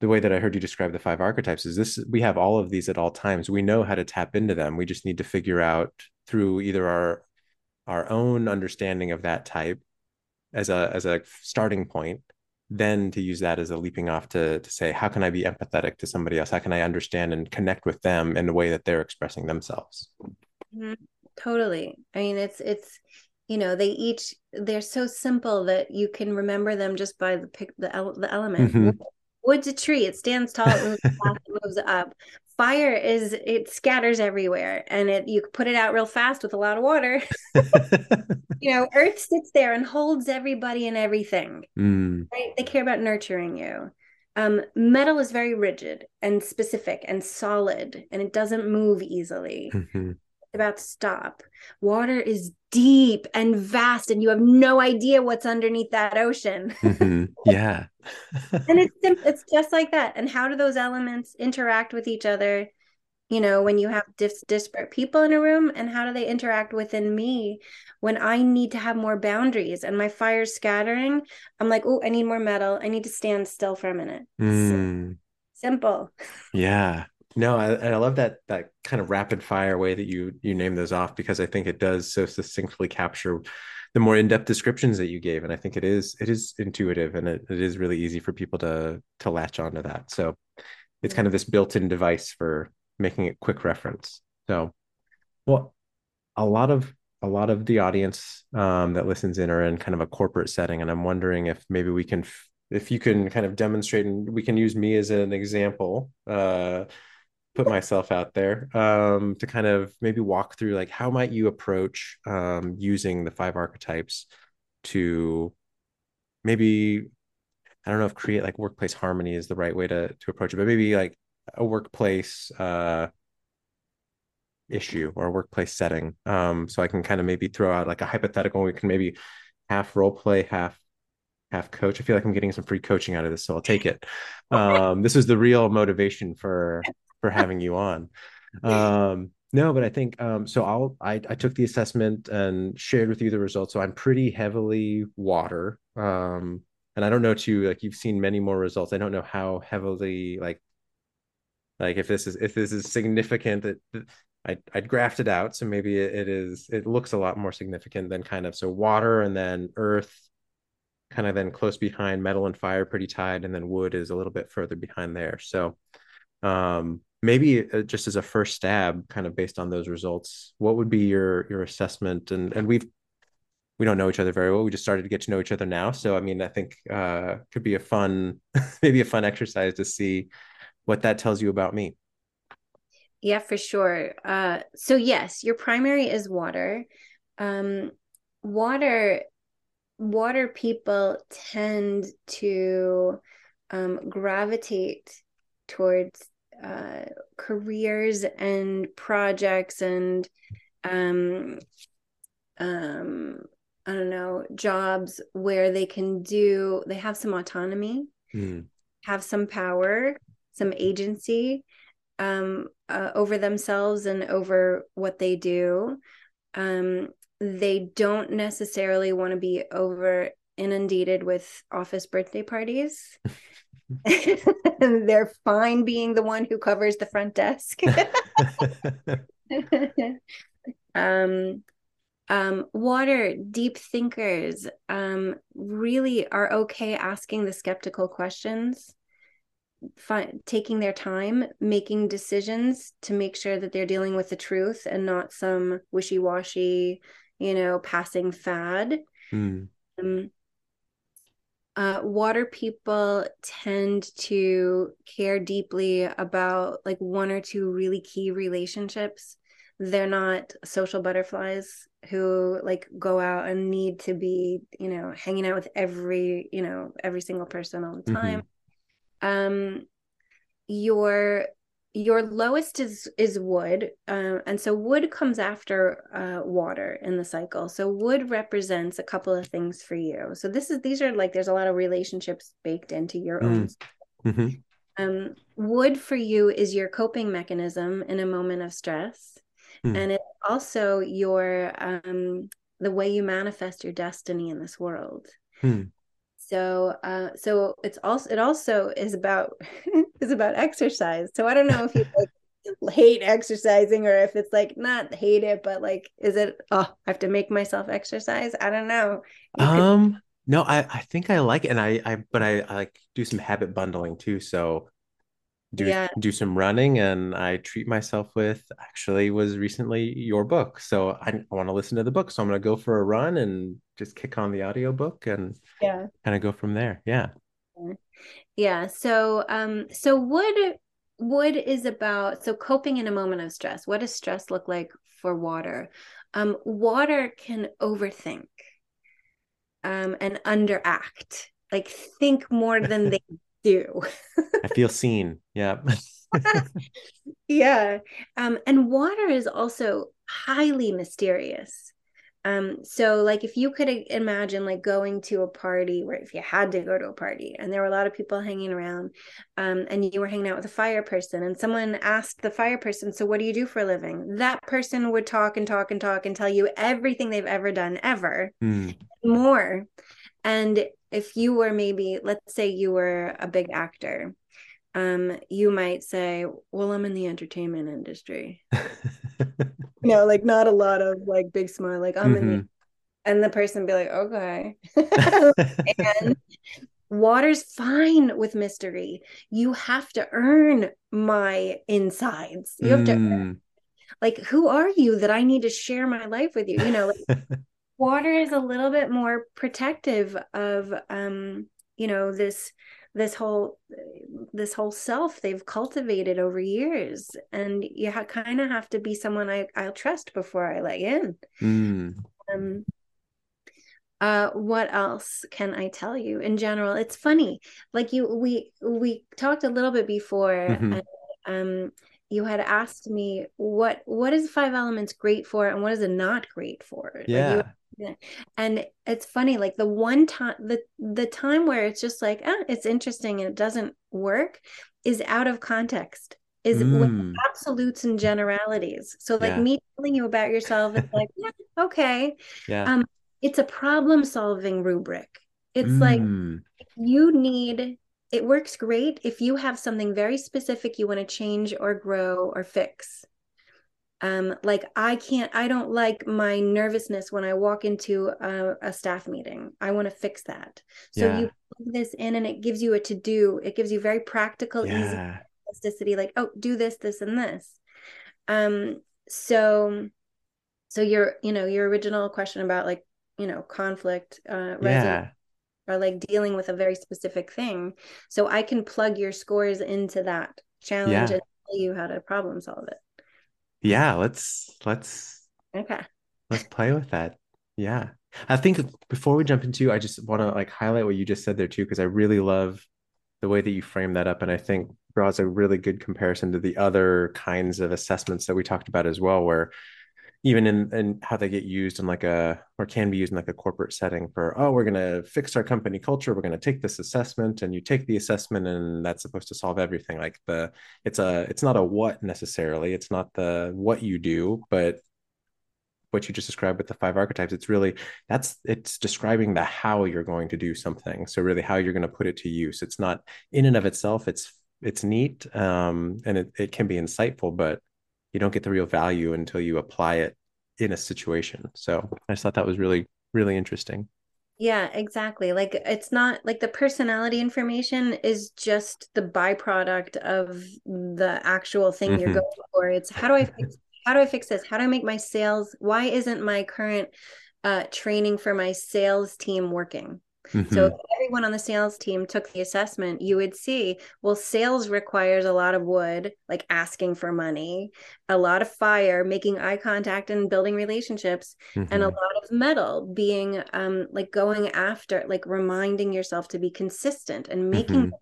[SPEAKER 1] the way that I heard you describe the five archetypes is this we have all of these at all times. We know how to tap into them. We just need to figure out through either our our own understanding of that type as a as a starting point then to use that as a leaping off to to say how can i be empathetic to somebody else? How can i understand and connect with them in the way that they're expressing themselves?
[SPEAKER 2] Mm-hmm. totally. I mean it's it's you know they each they're so simple that you can remember them just by the pick the, the element. Mm-hmm. wood's a tree. It stands tall. It moves, fast, it [laughs] moves up fire is it scatters everywhere and it you put it out real fast with a lot of water [laughs] [laughs] you know earth sits there and holds everybody and everything mm. right they care about nurturing you um, metal is very rigid and specific and solid and it doesn't move easily mm-hmm. About to stop. Water is deep and vast and you have no idea what's underneath that ocean. [laughs]
[SPEAKER 1] Mm-hmm. yeah.
[SPEAKER 2] And it's it's just like that. And how do those elements interact with each other you know when you have dis- disparate people in a room? And how do they interact within me when i need to have more boundaries and my fire's scattering? I'm like oh i need more metal. I need to stand still for a minute. Mm. simple.
[SPEAKER 1] Yeah no, I, and I love that that kind of rapid fire way that you you name those off because I think it does so succinctly capture the more in-depth descriptions that you gave and i think it is it is intuitive and it, it is really easy for people to to latch onto that. So it's kind of this built-in device for making it quick reference. So well a lot of a lot of the audience um, that listens in are in kind of a corporate setting and i'm wondering if maybe we can if you can kind of demonstrate and we can use me as an example uh, put myself out there um, to kind of maybe walk through like how might you approach um, using the five archetypes to maybe I don't know if create like workplace harmony is the right way to to approach it, but maybe like a workplace uh, issue or a workplace setting. Um, so I can kind of maybe throw out like a hypothetical. We can maybe half role play, half half coach. I feel like I'm getting some free coaching out of this, so I'll take it. [laughs] Um, this is the real motivation for for having you on. [laughs] Um, no, but I think um, so. I'll I, I took the assessment and shared with you the results. So I'm pretty heavily water. Um, and I don't know too. Like you've seen many more results. I don't know how heavily like like if this is if this is significant that. I I'd graphed it out, so maybe it, it is. It looks a lot more significant than kind of so water and then earth, kind of then close behind metal and fire, pretty tied, and then wood is a little bit further behind there. So, um, maybe uh, just as a first stab kind of based on those results what would be your your assessment? And and we've we don't know each other very well. We just started to get to know each other now. So i mean i think uh could be a fun [laughs] maybe a fun exercise to see what that tells you about me.
[SPEAKER 2] Yeah for sure. Uh so yes your primary is water. Um water water people tend to um gravitate towards uh, careers and projects and um, um, I don't know jobs where they can do they have some autonomy, mm. have some power, some agency um, uh, over themselves and over what they do. Um, they don't necessarily want to be over inundated with office birthday parties. [laughs] [laughs] they're fine being the one who covers the front desk. [laughs] um, um, water, deep thinkers um, really are okay asking the skeptical questions, fi- taking their time, making decisions to make sure that they're dealing with the truth and not some wishy washy, you know, passing fad. Mm. Um, uh, water people tend to care deeply about like one or two really key relationships they're not social butterflies who like go out and need to be you know hanging out with every you know every single person all the mm-hmm. time mm-hmm. um your your lowest is is wood uh, and so wood comes after uh, water in the cycle so wood represents a couple of things for you so this is these are like there's a lot of relationships baked into your mm. own mm-hmm. um, wood for you is your coping mechanism in a moment of stress hmm. and it's also your um the way you manifest your destiny in this world hmm. So uh so it's also it also is about [laughs] is about exercise. So i don't know if you like [laughs] hate exercising or if it's like not hate it but like is it oh i have to make myself exercise? I don't know.
[SPEAKER 1] You um could... no i i think i like it and i i but I, I like do some habit bundling too. So do yeah. do some running and I treat myself with actually was recently your book. So I, I want to listen to the book. So I'm going to go for a run and just kick on the audiobook and
[SPEAKER 2] yeah,
[SPEAKER 1] kind of go from there. Yeah.
[SPEAKER 2] Yeah. So um so wood wood is about so coping in a moment of stress. What does stress look like for water? Um water can overthink um and underact. Like think more than they [laughs] do.
[SPEAKER 1] I feel seen. Yeah. [laughs] [laughs]
[SPEAKER 2] yeah. Um, and water is also highly mysterious. Um, so like if you could imagine like going to a party where if you had to go to a party and there were a lot of people hanging around, um, and you were hanging out with a fire person and someone asked the fire person, so what do you do for a living? That person would talk and talk and talk and tell you everything they've ever done ever mm. more. And if you were maybe let's say you were a big actor um you might say well i'm in the entertainment industry [laughs] you know like not a lot of like big smile like i'm mm-hmm. in the mm-hmm. and the person be like okay [laughs] and water's fine with mystery you have to earn my insides you have mm. to earn, mm. like who are you that i need to share my life with you you know like [laughs] water is a little bit more protective of um you know this this whole this whole self they've cultivated over years. And you ha- kind of have to be someone I, i'll trust before i let in. Mm. um uh what else can i tell you in general? It's funny like you we we talked a little bit before mm-hmm. and, um you had asked me what what is five elements great for and what is it not great for?
[SPEAKER 1] Yeah.
[SPEAKER 2] like yeah. And it's funny, like the one time the the time where it's just like, ah, it's interesting and it doesn't work is out of context, is mm. with absolutes and generalities. So like yeah. me telling you about yourself, it's like, yeah, okay.
[SPEAKER 1] Yeah.
[SPEAKER 2] Um, it's a problem solving rubric. It's mm. like you need it works great if you have something very specific you want to change or grow or fix um like i can't i don't like my nervousness when i walk into a, a staff meeting. I want to fix that. So yeah. you plug this in and it gives you a to do it gives you very practical yeah. easy plasticity like oh do this this and this. Um so so your you know your original question about like you know conflict uh
[SPEAKER 1] yeah.
[SPEAKER 2] or like dealing with a very specific thing. So i can plug your scores into that challenge yeah. and tell you how to problem solve it
[SPEAKER 1] yeah let's let's
[SPEAKER 2] okay.
[SPEAKER 1] let's play with that. Yeah. I think before we jump into i just want to like highlight what you just said there too because i really love the way that you frame that up and i think draws a really good comparison to the other kinds of assessments that we talked about as well where even in, in how they get used in like a or can be used in like a corporate setting for oh we're going to fix our company culture. We're going to take this assessment and you take the assessment and that's supposed to solve everything. Like the it's a it's not a what necessarily. It's not the what you do but what you just described with the five archetypes it's really that's it's describing the how you're going to do something. So really how you're going to put it to use. It's not in and of itself. It's it's neat um, and it, it can be insightful but you don't get the real value until you apply it in a situation. So I just thought that was really, really interesting.
[SPEAKER 2] Yeah, exactly. Like it's not like the personality information is just the byproduct of the actual thing mm-hmm. you're going for. It's how do I fix how do I fix this? How do I make my sales? Why isn't my current uh, training for my sales team working? Mm-hmm. So if everyone on the sales team took the assessment, you would see, well, sales requires a lot of wood, like asking for money, a lot of fire, making eye contact and building relationships, mm-hmm. and a mm-hmm. lot of metal being um like going after, like reminding yourself to be consistent and making mm-hmm.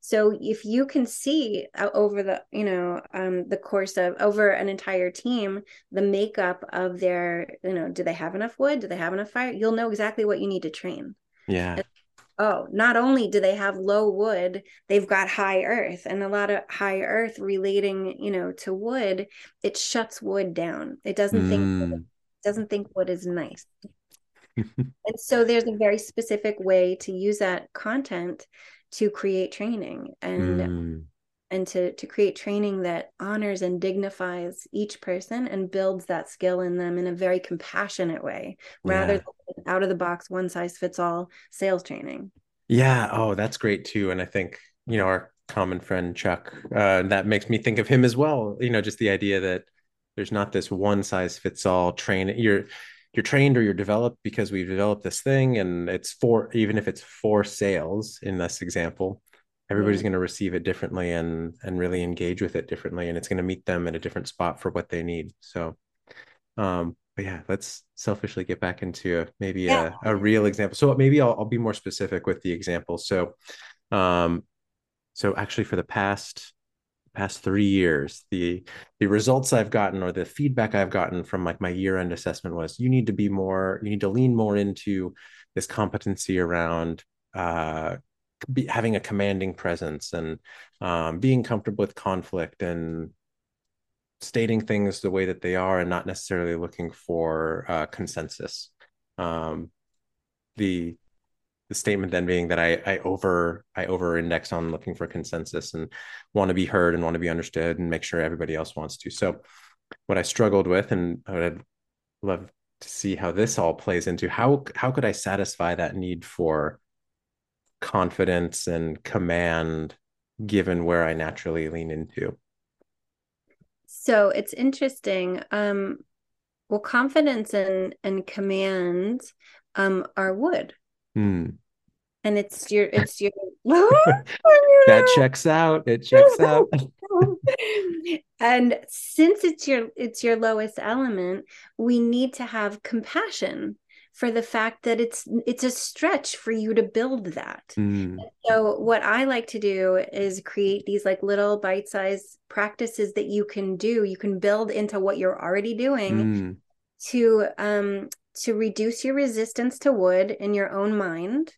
[SPEAKER 2] So if you can see uh, over the, you know, um, the course of over an entire team, the makeup of their, you know, do they have enough wood? Do they have enough fire? You'll know exactly what you need to train.
[SPEAKER 1] Yeah.
[SPEAKER 2] oh, not only do they have low wood, they've got high earth and a lot of high earth relating, you know, to wood, it shuts wood down. It doesn't mm. think doesn't think wood is nice. [laughs] and so there's a very specific way to use that content to create training and mm. and to to create training that honors and dignifies each person and builds that skill in them in a very compassionate way rather yeah. than out of the box one size fits all sales training.
[SPEAKER 1] Yeah. Oh that's great too. And i think you know our common friend chuck uh, that makes me think of him as well. You know just the idea that there's not this one size fits all train you're you're trained or you're developed because we've developed this thing and it's for even if it's for sales in this example everybody's going to receive it differently and and really engage with it differently and it's going to meet them at a different spot for what they need. So um but yeah let's selfishly get back into a, maybe yeah. a, a real example. So maybe I'll, I'll be more specific with the example. So um so actually for the past past three years the the results i've gotten or the feedback i've gotten from like my year end assessment was you need to be more you need to lean more into this competency around uh, be, having a commanding presence and um, being comfortable with conflict and stating things the way that they are and not necessarily looking for uh, consensus. Um, the the statement then being that I, I over I over index on looking for consensus and want to be heard and want to be understood and make sure everybody else wants to. So what I struggled with and I would love to see how this all plays into how how could I satisfy that need for confidence and command given where I naturally lean into.
[SPEAKER 2] So it's interesting. Um well confidence and and command um are wood
[SPEAKER 1] Hmm.
[SPEAKER 2] And it's your it's your [laughs]
[SPEAKER 1] that checks out. It checks out. [laughs]
[SPEAKER 2] and since it's your it's your lowest element, we need to have compassion for the fact that it's it's a stretch for you to build that.
[SPEAKER 1] Mm.
[SPEAKER 2] So what I like to do is create these like little bite-sized practices that you can do, you can build into what you're already doing mm. to um to reduce your resistance to wood in your own mind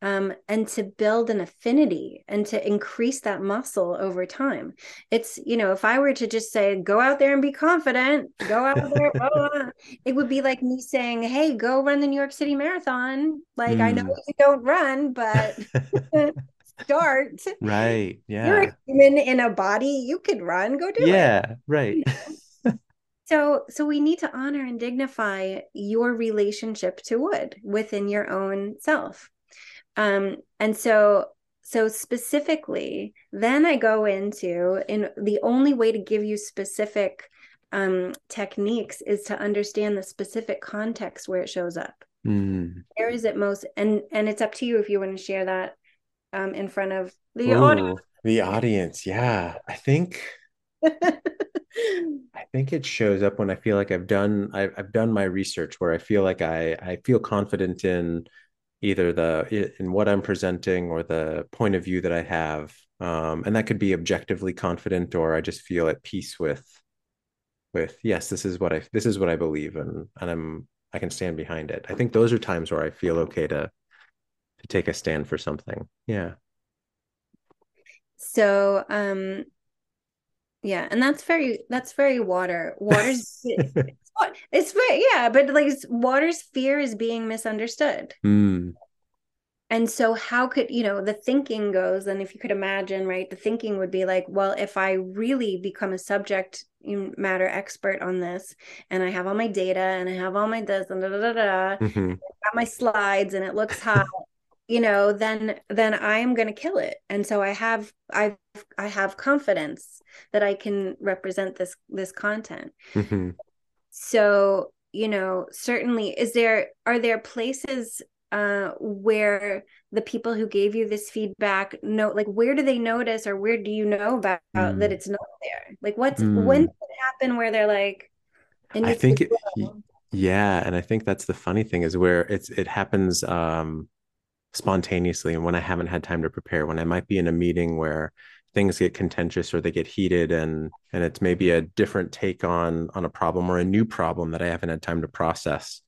[SPEAKER 2] um, and to build an affinity and to increase that muscle over time. It's, you know, if I were to just say, go out there and be confident, go out there, [laughs] blah, blah, it would be like me saying, hey, go run the New York City Marathon. Like, mm. I know hmm. you don't run, but [laughs] [laughs] start.
[SPEAKER 1] Right. Yeah.
[SPEAKER 2] You're a human in a body. You could run. Go do
[SPEAKER 1] yeah, it. Yeah. Right.
[SPEAKER 2] So so we need to honor and dignify your relationship to wood within your own self. Um, and so so specifically, then I go into in the only way to give you specific um, techniques is to understand the specific context where it shows up.
[SPEAKER 1] Mm.
[SPEAKER 2] Where is it most and and it's up to you if you want to share that um, in front of the Ooh, audience.
[SPEAKER 1] The audience, yeah. I think [laughs] I think it shows up when I feel like I've done I've, I've done my research where I feel like I I feel confident in either the in what I'm presenting or the point of view that I have, um, and that could be objectively confident or I just feel at peace with with yes this is what I this is what I believe and and I'm I can stand behind it. I think those are times where I feel okay to to take a stand for something. Yeah.
[SPEAKER 2] So um yeah and that's very that's very water water's [laughs] it's, it's very yeah but like water's fear is being misunderstood
[SPEAKER 1] mm.
[SPEAKER 2] and so how could you know the thinking goes and if you could imagine right the thinking would be like well if i really become a subject matter expert on this and i have all my data and i have all my this and da da da da mm-hmm. got my slides and it looks hot you know then then i am going to kill it and so i have i i have confidence that i can represent this this content
[SPEAKER 1] mm-hmm.
[SPEAKER 2] so you know certainly is there are there places uh where the people who gave you this feedback know like where do they notice or where do you know about mm. that it's not there like what's mm. when did it happen where they're like
[SPEAKER 1] i think it, yeah and i think that's the funny thing is where it's it happens um spontaneously and when I haven't had time to prepare, when I might be in a meeting where things get contentious or they get heated and and it's maybe a different take on on a problem or a new problem that I haven't had time to process.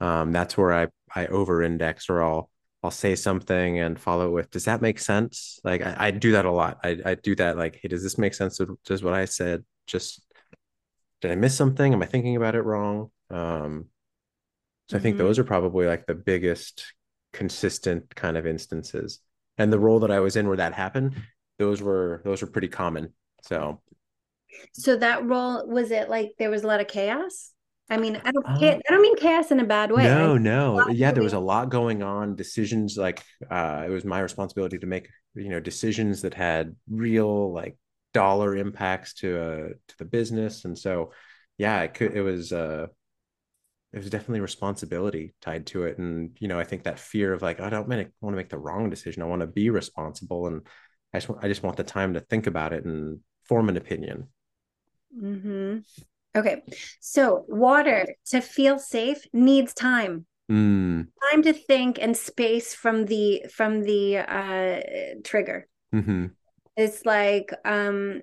[SPEAKER 1] Um, that's where I I over index or I'll I'll say something and follow with, does that make sense? Like I, I do that a lot. I, I do that like, hey, does this make sense? Does what I said just did I miss something? Am I thinking about it wrong? Um, so. I think mm-hmm. those are probably like the biggest consistent kind of instances. And the role that I was in where that happened, those were those were pretty common. So
[SPEAKER 2] so that role was it like there was a lot of chaos? I mean, I don't uh, I don't mean chaos in a bad way.
[SPEAKER 1] No, no. Yeah, there was a lot going on. Decisions like uh it was my responsibility to make, you know, decisions that had real like dollar impacts to uh to the business. And so yeah, it could it was uh it was definitely responsibility tied to it. And, you know, I think that fear of like, I don't want to make the wrong decision. I want to be responsible. And I just, I just want the time to think about it and form an opinion.
[SPEAKER 2] Mm-hmm. Okay. So water to feel safe needs time.
[SPEAKER 1] Mm.
[SPEAKER 2] Time to think and space from the from the uh trigger.
[SPEAKER 1] Mm-hmm.
[SPEAKER 2] It's like um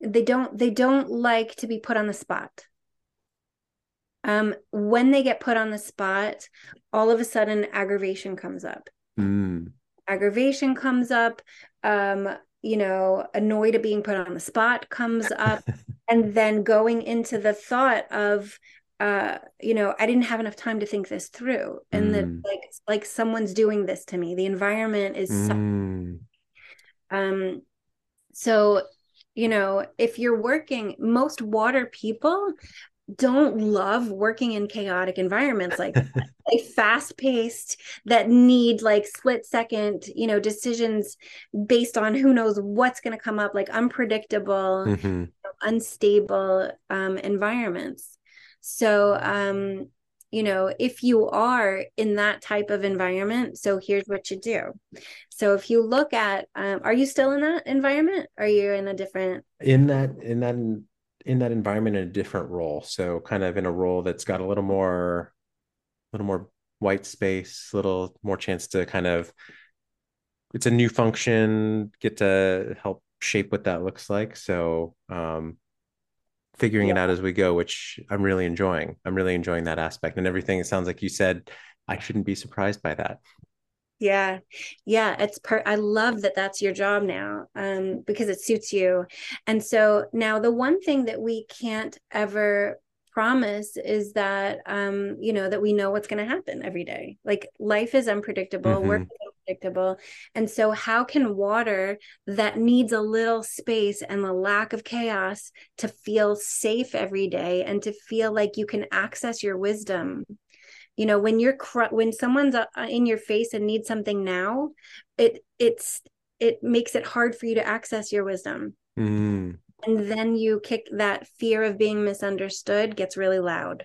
[SPEAKER 2] they don't they don't like to be put on the spot. Um when they get put on the spot, all of a sudden aggravation comes up.
[SPEAKER 1] Mm.
[SPEAKER 2] Aggravation comes up. Um you know, annoyed at being put on the spot comes [laughs] up. and then going into the thought of, uh, you know, I didn't have enough time to think this through. And mm. that like like someone's doing this to me. The environment is
[SPEAKER 1] mm.
[SPEAKER 2] um so you know, if you're working, most water people don't love working in chaotic environments like [laughs] like fast paced that need like split second you know decisions based on who knows what's going to come up like unpredictable
[SPEAKER 1] mm-hmm. you
[SPEAKER 2] know, unstable um, environments. So um you know if you are in that type of environment so here's what you do. So if you look at um, are you still in that environment? Are you in a different
[SPEAKER 1] in that in that in that environment in a different role. So kind of in a role that's got a little more, a little more white space, a little more chance to kind of, it's a new function, get to help shape what that looks like. So um, figuring yeah. it out as we go, which I'm really enjoying. I'm really enjoying that aspect and everything. It sounds like you said, I shouldn't be surprised by that
[SPEAKER 2] yeah. Yeah it's per i love that that's your job now um because it suits you. And so now the one thing that we can't ever promise is that um you know that we know what's going to happen every day. Like life is unpredictable mm-hmm. work is unpredictable. And so how can water that needs a little space and the lack of chaos to feel safe every day and to feel like you can access your wisdom you know when you're cr- when someone's uh, uh, in your face and needs something now it it's it makes it hard for you to access your wisdom
[SPEAKER 1] mm.
[SPEAKER 2] and then you kick that fear of being misunderstood gets really loud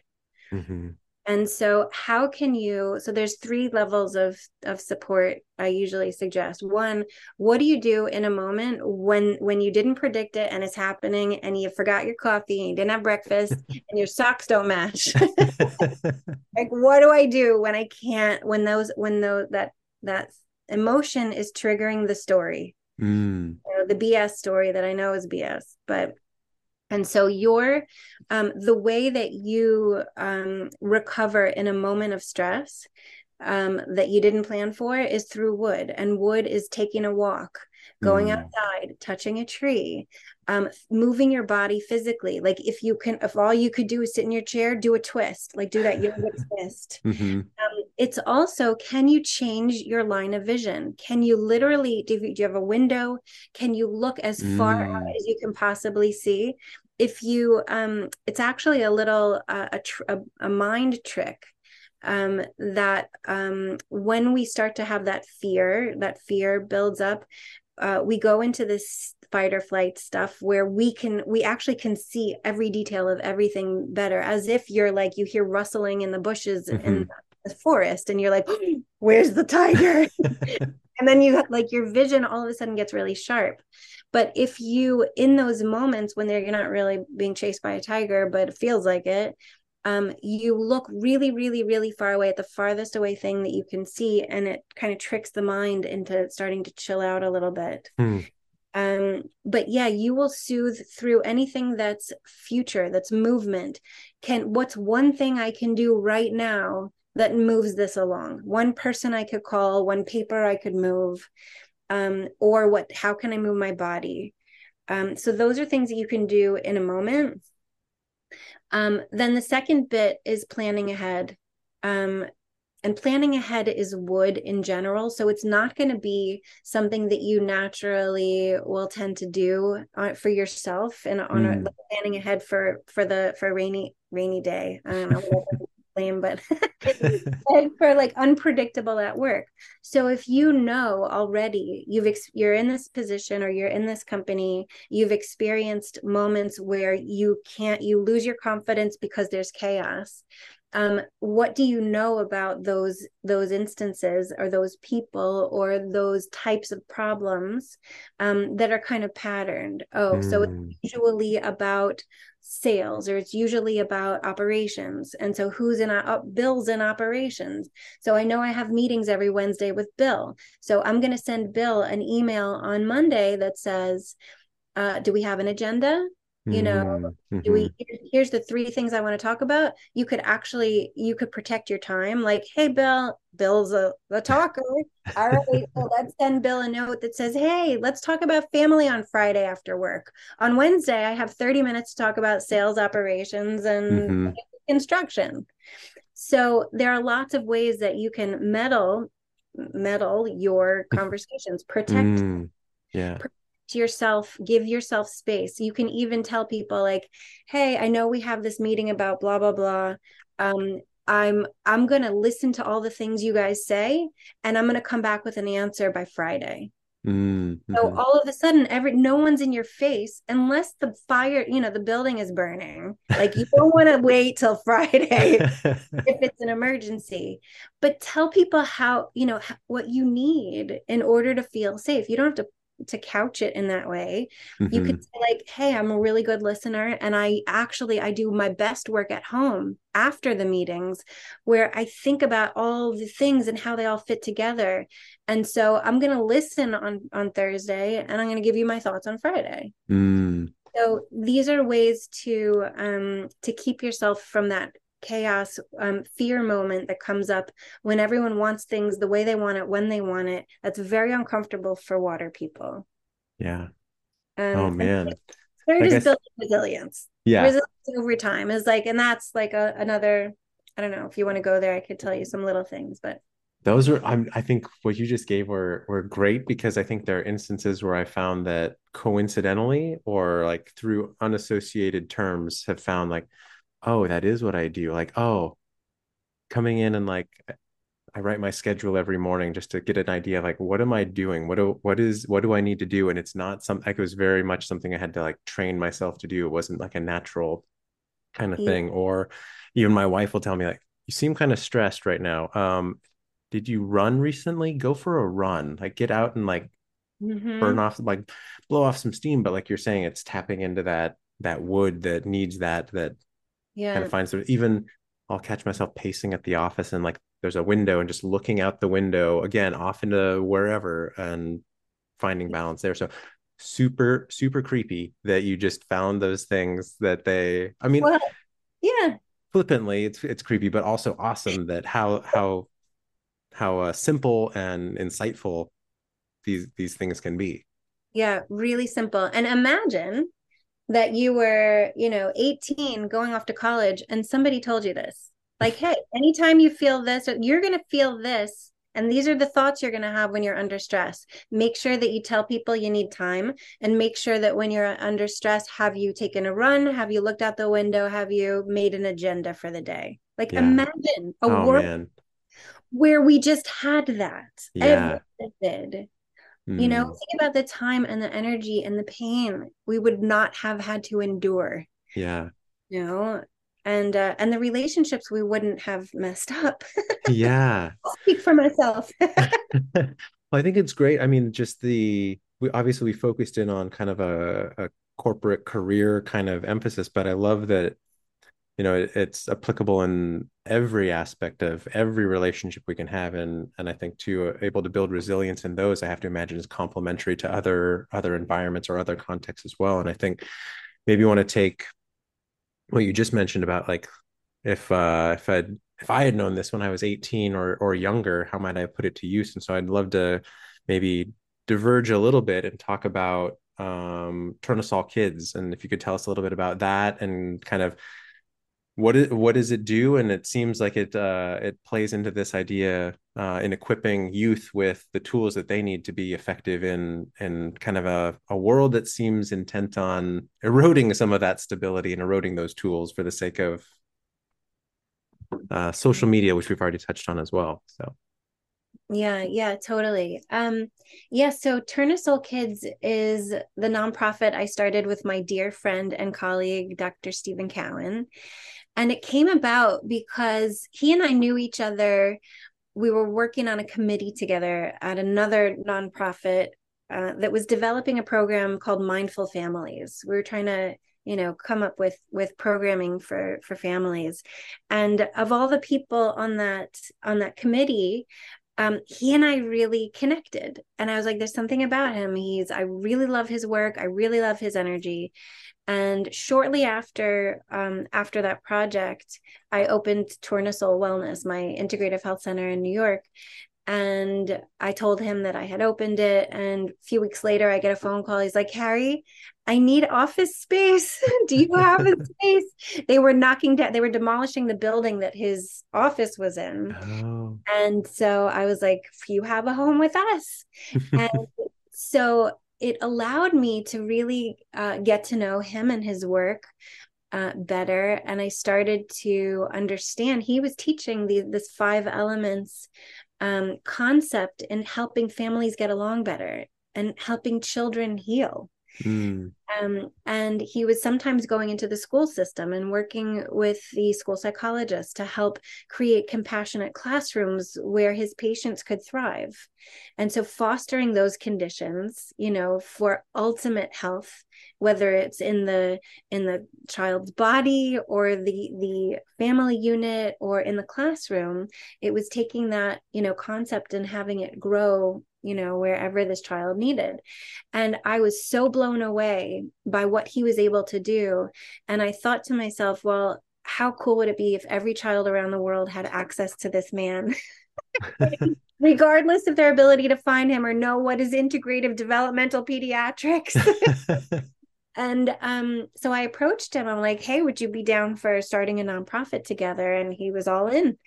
[SPEAKER 1] mm-hmm.
[SPEAKER 2] And so how can you so there's three levels of of support I usually suggest. One, what do you do in a moment when when you didn't predict it and it's happening and you forgot your coffee and you didn't have breakfast [laughs] and your socks don't match? [laughs] [laughs] like what do I do when I can't when those when those that that emotion is triggering the story?
[SPEAKER 1] Mm.
[SPEAKER 2] You know, the BS story that I know is BS, but and so your um, the way that you um, recover in a moment of stress um, that you didn't plan for is through wood and wood is taking a walk going mm. outside touching a tree um, moving your body physically like if you can if all you could do is sit in your chair do a twist like do that yoga [laughs] twist
[SPEAKER 1] mm-hmm.
[SPEAKER 2] It's also can you change your line of vision can you literally do you, do you have a window can you look as mm. far out mm. as you can possibly see if you um it's actually a little uh, a, tr- a, a mind trick um, that um, when we start to have that fear, that fear builds up, uh, we go into this fight or flight stuff where we can we actually can see every detail of everything better as if you're like you hear rustling in the bushes mm-hmm. in the forest and you're like [gasps] [gasps] where's the tiger [laughs] [laughs] and then you have like your vision all of a sudden gets really sharp but if you in those moments when they're not really being chased by a tiger but it feels like it um, you look really, really, really far away at the farthest away thing that you can see, and it kind of tricks the mind into starting to chill out a little bit.
[SPEAKER 1] Mm.
[SPEAKER 2] Um, but yeah, you will soothe through anything that's future, that's movement. Can what's one thing I can do right now that moves this along. One person i could call one paper i could move um, or what how can i move my body? Um, so those are things that you can do in a moment. Um, then the second bit is planning ahead. Um, and planning ahead is wood in general so it's not going to be something that you naturally will tend to do uh, for yourself and on mm. a, planning ahead for for the for rainy rainy day [laughs] don't lame but [laughs] [laughs] for like unpredictable at work so if you know already you've ex- you're in this position or you're in this company you've experienced moments where you can't you lose your confidence because there's chaos um, what do you know about those those instances or those people or those types of problems um, that are kind of patterned oh mm. so it's hmm. usually about sales or it's usually about operations. And so who's in uh, bill's in operations? So i know i have meetings every wednesday with bill. So i'm going to send bill an email on monday that says uh, do we have an agenda you know mm-hmm. we mm-hmm. here's the three things i want to talk about you could actually you could protect your time like hey bill bill's a, a talker all right so [laughs] let's send bill a note that says hey let's talk about family on friday after work on wednesday i have 30 minutes to talk about sales operations and mm-hmm. construction so there are lots of ways that you can meddle meddle your [laughs] conversations protect mm,
[SPEAKER 1] yeah
[SPEAKER 2] yourself give yourself space. You can even tell people like hey i know we have this meeting about blah blah blah. Um i'm i'm going to listen to all the things you guys say and i'm going to come back with an answer by friday.
[SPEAKER 1] Mm-hmm.
[SPEAKER 2] so all of a sudden every no one's in your face unless the fire you know the building is burning. Like you don't want to [laughs] wait till friday [laughs] if it's an emergency. But tell people how you know what you need in order to feel safe. You don't have to to couch it in that way mm-hmm. you could mm-hmm. say like hey i'm a really good listener and i actually i do my best work at home after the meetings where i think about all the things and how they all fit together and so i'm going to listen on on thursday and i'm going to give you my thoughts on friday
[SPEAKER 1] mm.
[SPEAKER 2] so these are ways to um to keep yourself from that chaos um, fear moment that comes up when everyone wants things the way they want it when they want it that's very uncomfortable for water people.
[SPEAKER 1] Yeah. Um, oh man.
[SPEAKER 2] They're just building resilience.
[SPEAKER 1] Yeah.
[SPEAKER 2] Resilience over time is like and that's like a, another i don't know if you want to go there i could tell you some little things but
[SPEAKER 1] those are I'm, i think what you just gave were were great because i think there are instances where i found that coincidentally or like through unassociated terms have found like oh, that is what I do. Like, oh, coming in and like I write my schedule every morning just to get an idea of like what am I doing? What do what is what do I need to do? And it's not something like it was very much something I had to like train myself to do. It wasn't like a natural kind of yeah. thing. Or even my wife will tell me like, you seem kind of stressed right now. Um, did you run recently? Go for a run. Like get out and like mm-hmm. burn off like blow off some steam. But like you're saying, it's tapping into that that wood that needs that that
[SPEAKER 2] yeah
[SPEAKER 1] kind of finds even I'll catch myself pacing at the office and like there's a window and just looking out the window again off into wherever and finding balance there. So super super creepy that you just found those things that they I mean well,
[SPEAKER 2] yeah
[SPEAKER 1] flippantly it's it's creepy but also awesome that how how how uh, simple and insightful these these things can be.
[SPEAKER 2] Yeah, really simple. And imagine that you were, you know, 18 going off to college and somebody told you this. Like, hey, anytime you feel this, you're going to feel this. And these are the thoughts you're going to have when you're under stress. Make sure that you tell people you need time and make sure that when you're under stress, have you taken a run? Have you looked out the window? Have you made an agenda for the day? Like, yeah. imagine a oh, world man. where we just had that.
[SPEAKER 1] Yeah.
[SPEAKER 2] Everything you know, mm. think about the time and the energy and the pain we would not have had to endure.
[SPEAKER 1] Yeah.
[SPEAKER 2] You know, and uh, and the relationships we wouldn't have messed up.
[SPEAKER 1] yeah. [laughs]
[SPEAKER 2] I'll speak for myself. [laughs]
[SPEAKER 1] well, I think it's great. I mean, just the we obviously we focused in on kind of a, a corporate career kind of emphasis, but I love that you know it, it's applicable in every aspect of every relationship we can have and and i think uh, able to build resilience in those i have to imagine is complementary to other other environments or other contexts as well and i think maybe you want to take what you just mentioned about like if uh if i if I had known this when I was 18 or or younger, how might I put it to use? And so I'd love to maybe diverge a little bit and talk about um, Tournesol Kids, and if you could tell us a little bit about that and kind of what is what does it do? And it seems like it uh, it plays into this idea uh, in equipping youth with the tools that they need to be effective in in kind of a, a world that seems intent on eroding some of that stability and eroding those tools for the sake of uh, social media, which we've already touched on as well. So
[SPEAKER 2] yeah, yeah, totally. Um, yeah, so Tournesol Kids is the nonprofit I started with my dear friend and colleague, Dr. Stephen Cowan. And it came about because he and I knew each other. We were working on a committee together at another nonprofit uh, that was developing a program called Mindful Families. We were trying to you know come up with with programming for for families and of all the people on that on that committee um, he and I really connected. And I was like, there's something about him. He's, I really love his work. I really love his energy. And shortly after, um, after that project, I opened Tournesol Wellness, my integrative health center in New York and I told him that I had opened it. And a few weeks later, I get a phone call. He's like, Carey, I need office space. [laughs] Do you have a space? They were knocking down, they were demolishing the building that his office was in. Oh. And so I was like, you have a home with us. [laughs] and so it allowed me to really uh, get to know him and his work. Uh, better and i started to understand he was teaching the, this five elements um, concept in helping families get along better and helping children heal. Mm. Um, and he was sometimes going into the school system and working with the school psychologist to help create compassionate classrooms where his patients could thrive. And so fostering those conditions, you know, for ultimate health, whether it's in the in the child's body or the the family unit or in the classroom, it was taking that, you know, concept and having it grow you know, wherever this child needed. And I was so blown away by what he was able to do. And I thought to myself, well, how cool would it be if every child around the world had access to this man? [laughs] [laughs] regardless of their ability to find him or know what is integrative developmental pediatrics. [laughs] and um, so I approached him. I'm like, hey, would you be down for starting a nonprofit together? And he was all in.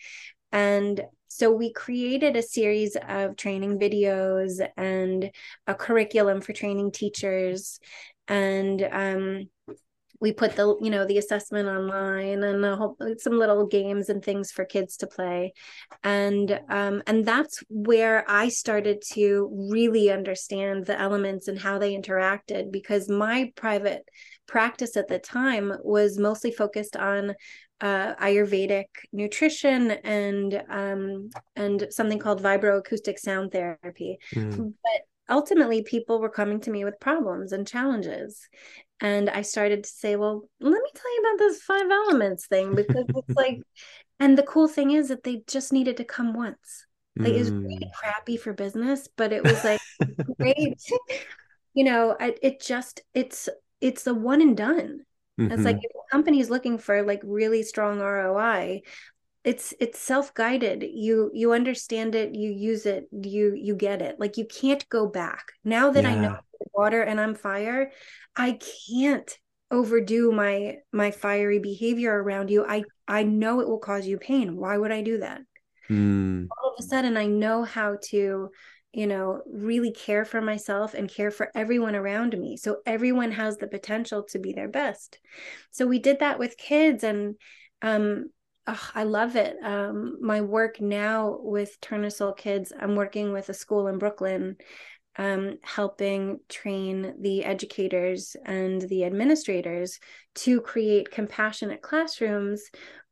[SPEAKER 2] And so we created a series of training videos and a curriculum for training teachers. And um, we put the you know the assessment online and whole, some little games and things for kids to play and um, and that's where i started to really understand the elements and how they interacted because my private practice at the time was mostly focused on uh, Ayurvedic nutrition and um, and something called vibroacoustic sound therapy. Mm. But ultimately, people were coming to me with problems and challenges, and I started to say, "Well, let me tell you about this five elements thing because it's [laughs] like." And the cool thing is that they just needed to come once. Like mm. it was really hmm. crappy for business, but it was like great. [laughs] you know, it, it just it's it's the one and done Mm-hmm. It's like mm-hmm. if a company is looking for like really strong ROI, it's it's self-guided. You you understand it, you use it, you you get it. Like you can't go back. Now that yeah. I know water and I'm fire, I can't overdo my my fiery behavior around you. I I know it will cause you pain. Why would I do that? Mm. All of a sudden I know how to you know, really care for myself and care for everyone around me. So everyone has the potential to be their best. So we did that with kids and um oh, I love it. Um my work now with Tournesol Kids, I'm working with a school in Brooklyn um, helping train the educators and the administrators to create compassionate classrooms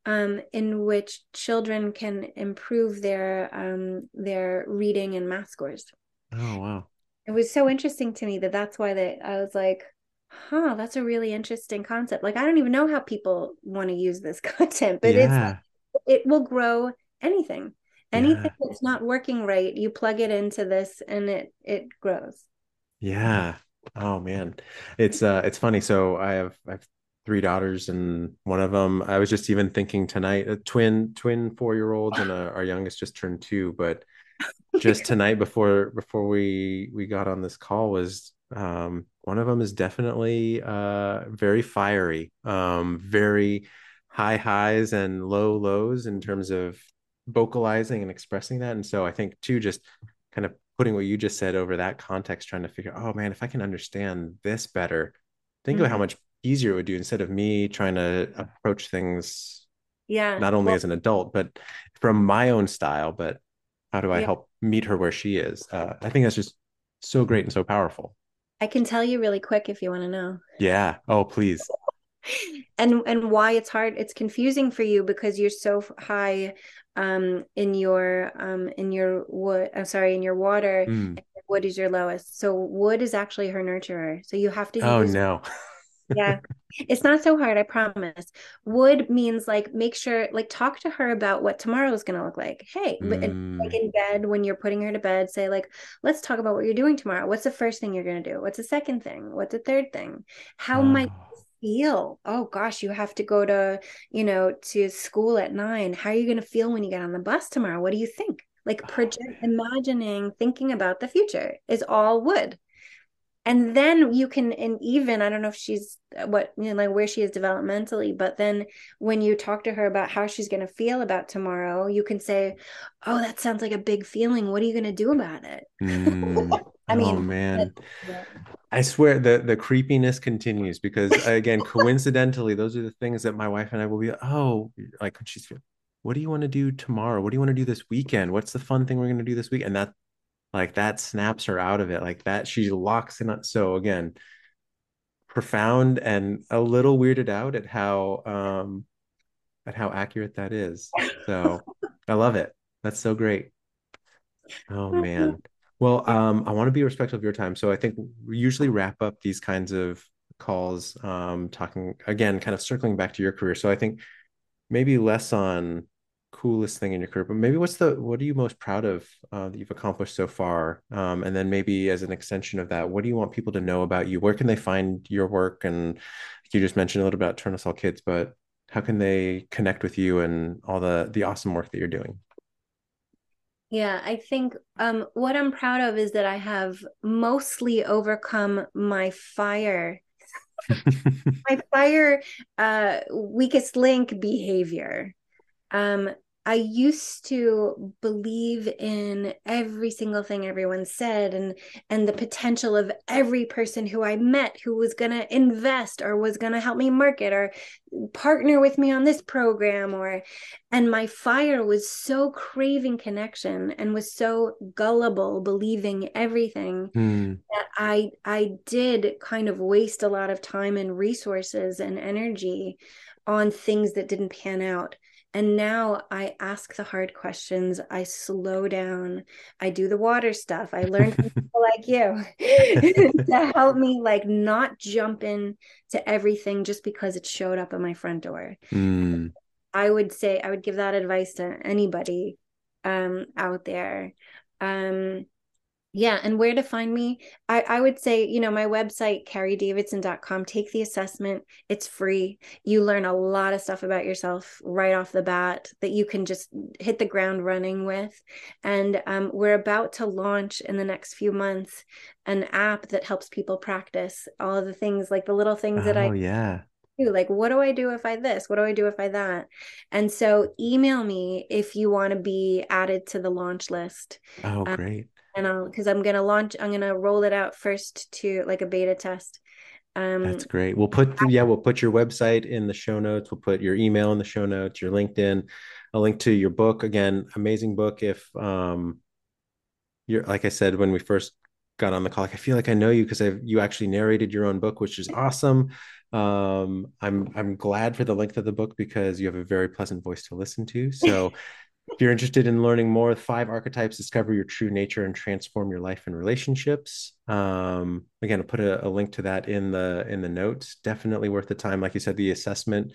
[SPEAKER 2] um, in which children can improve their um, their reading and math scores.
[SPEAKER 1] Oh wow!
[SPEAKER 2] It was so interesting to me that that's why they. I was like, huh, that's a really interesting concept. Like I don't even know how people want to use this [laughs] content, but yeah. it's it will grow anything. Anything yeah. that's not working right, you plug it into this and it it grows.
[SPEAKER 1] Yeah. Oh man. It's uh it's funny. So I have I've three daughters and one of them i was just even thinking tonight a twin twin four year olds and a, our youngest just turned two but just [laughs] tonight before before we we got on this call was um one of them is definitely uh very fiery um very high highs and low lows in terms of vocalizing and expressing that and so i think too just kind of putting what you just said over that context trying to figure oh man if i can understand this better think mm-hmm. about how much easier it would do instead of me trying to approach things
[SPEAKER 2] yeah
[SPEAKER 1] not only well, as an adult but from my own style but how do i yeah. help meet her where she is? Uh, i think that's just so great and so powerful.
[SPEAKER 2] I can tell you really quick if you want to know.
[SPEAKER 1] Yeah. Oh please. [laughs]
[SPEAKER 2] And and why it's hard it's confusing for you because you're so high um in your um in your wood i'm sorry in your water mm. wood is your lowest. So wood is actually her nurturer. So you have to
[SPEAKER 1] oh no
[SPEAKER 2] yeah. It's not so hard i promise. Wood means like make sure like talk to her about what tomorrow is going to look like. Hey mm. like in bed when you're putting her to bed say like let's talk about what you're doing tomorrow. What's the first thing you're going to do? What's the second thing? What's the third thing? How oh. might feel? Oh gosh you have to go to you know to school at nine. How are you going to feel when you get on the bus tomorrow? What do you think? Like project imagining thinking about the future is all wood and then you can and even i don't know if she's uh, what you know like where she is developmentally but then when you talk to her about how she's going to feel about tomorrow you can say oh that sounds like a big feeling. What are you going to do about it?
[SPEAKER 1] Mm. [laughs] i mean oh man i swear the the creepiness continues because again coincidentally those are the things that my wife and i will be oh like she's what do you want to do tomorrow? What do you want to do this weekend? What's the fun thing we're going to do this week? And that like that snaps her out of it like that she locks in on so again profound and a little weirded out at how um at how accurate that is. So [laughs] i love it. That's so great. Oh man. [laughs] Well um i want to be respectful of your time so i think we usually wrap up these kinds of calls um talking again kind of circling back to your career. So i think maybe less on coolest thing in your career but maybe what's the what are you most proud of uh, that you've accomplished so far? Um, and then maybe as an extension of that what do you want people to know about you? Where can they find your work? And you just mentioned a little bit about Tournesol Kids but how can they connect with you and all the the awesome work that you're doing?
[SPEAKER 2] Yeah i think um, what i'm proud of is that i have mostly overcome my fire. [laughs] My fire uh, weakest link behavior. Um, I used to believe in every single thing everyone said and and the potential of every person who I met who was going to invest or was going to help me market or partner with me on this program or and my fire was so craving connection and was so gullible believing everything mm. that I I did kind of waste a lot of time and resources and energy on things that didn't pan out and now I ask the hard questions. I slow down. I do the water stuff. I learn from [laughs] people like you [laughs] to help me like not jump in to everything just because it showed up at my front door. Mm. [laughs] I would say I would give that advice to anybody um out there. Um yeah, and where to find me? I, I would say, you know, my website, careydavidson.com, take the assessment. It's free. You learn a lot of stuff about yourself right off the bat that you can just hit the ground running with. And um, we're about to launch in the next few months an app that helps people practice all of the things, like the little things oh, that I
[SPEAKER 1] oh, yeah
[SPEAKER 2] like what do i do if i this what do i do if i that and so email me if you want to be added to the launch list
[SPEAKER 1] oh um, great
[SPEAKER 2] and I'll because I'm gonna launch. I'm gonna roll it out first to like a beta test.
[SPEAKER 1] Um, That's great. We'll put yeah, we'll put your website in the show notes. We'll put your email in the show notes, your LinkedIn, a link to your book. Again, amazing book. If um, you're like I said when we first got on the call, like, I feel like I know you because I've you actually narrated your own book, which is awesome. Um, I'm I'm glad for the length of the book because you have a very pleasant voice to listen to. So [laughs] if you're interested in learning more, five archetypes, discover your true nature and transform your life and relationships. Um, again, I'll put a, a, link to that in the in the notes. Definitely worth the time. Like you said, the assessment,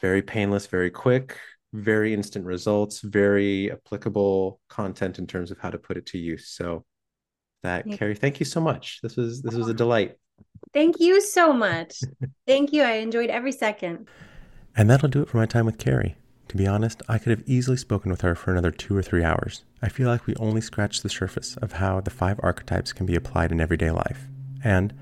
[SPEAKER 1] very painless, very quick, very instant results, very applicable content in terms of how to put it to use. So that yeah. Carey, thank you so much. This was this was a [laughs] delight.
[SPEAKER 2] Thank you so much. [laughs] Thank you. I enjoyed every second.
[SPEAKER 1] And that'll do it for my time with Carey. To be honest, I could have easily spoken with her for another two or three hours. I feel like we only scratched the surface of how the five archetypes can be applied in everyday life. And,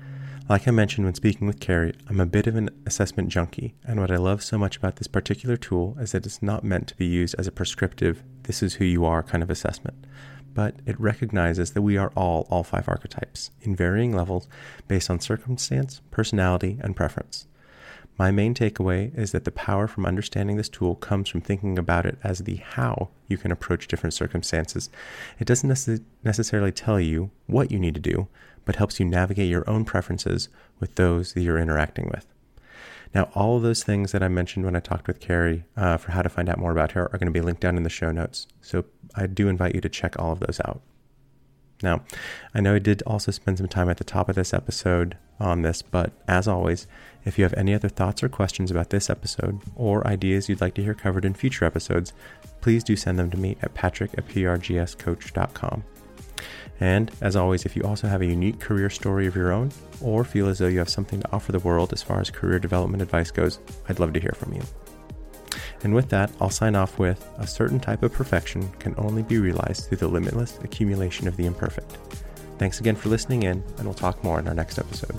[SPEAKER 1] like I mentioned when speaking with Carey, I'm a bit of an assessment junkie, and what I love so much about this particular tool is that it's not meant to be used as a prescriptive, this is who you are kind of assessment, but it recognizes that we are all all five archetypes in varying levels based on circumstance, personality, and preference. My main takeaway is that the power from understanding this tool comes from thinking about it as the how you can approach different circumstances. It doesn't necess- necessarily tell you what you need to do, but helps you navigate your own preferences with those that you're interacting with. Now, all of those things that I mentioned when I talked with Carey uh, for how to find out more about her are going to be linked down in the show notes. So I do invite you to check all of those out. Now, I know I did also spend some time at the top of this episode on this, but as always, if you have any other thoughts or questions about this episode or ideas you'd like to hear covered in future episodes, please do send them to me at patrick at prgscoach.com. And as always, if you also have a unique career story of your own or feel as though you have something to offer the world as far as career development advice goes, I'd love to hear from you. And with that, I'll sign off with a certain type of perfection can only be realized through the limitless accumulation of the imperfect. Thanks again for listening in, and we'll talk more in our next episode.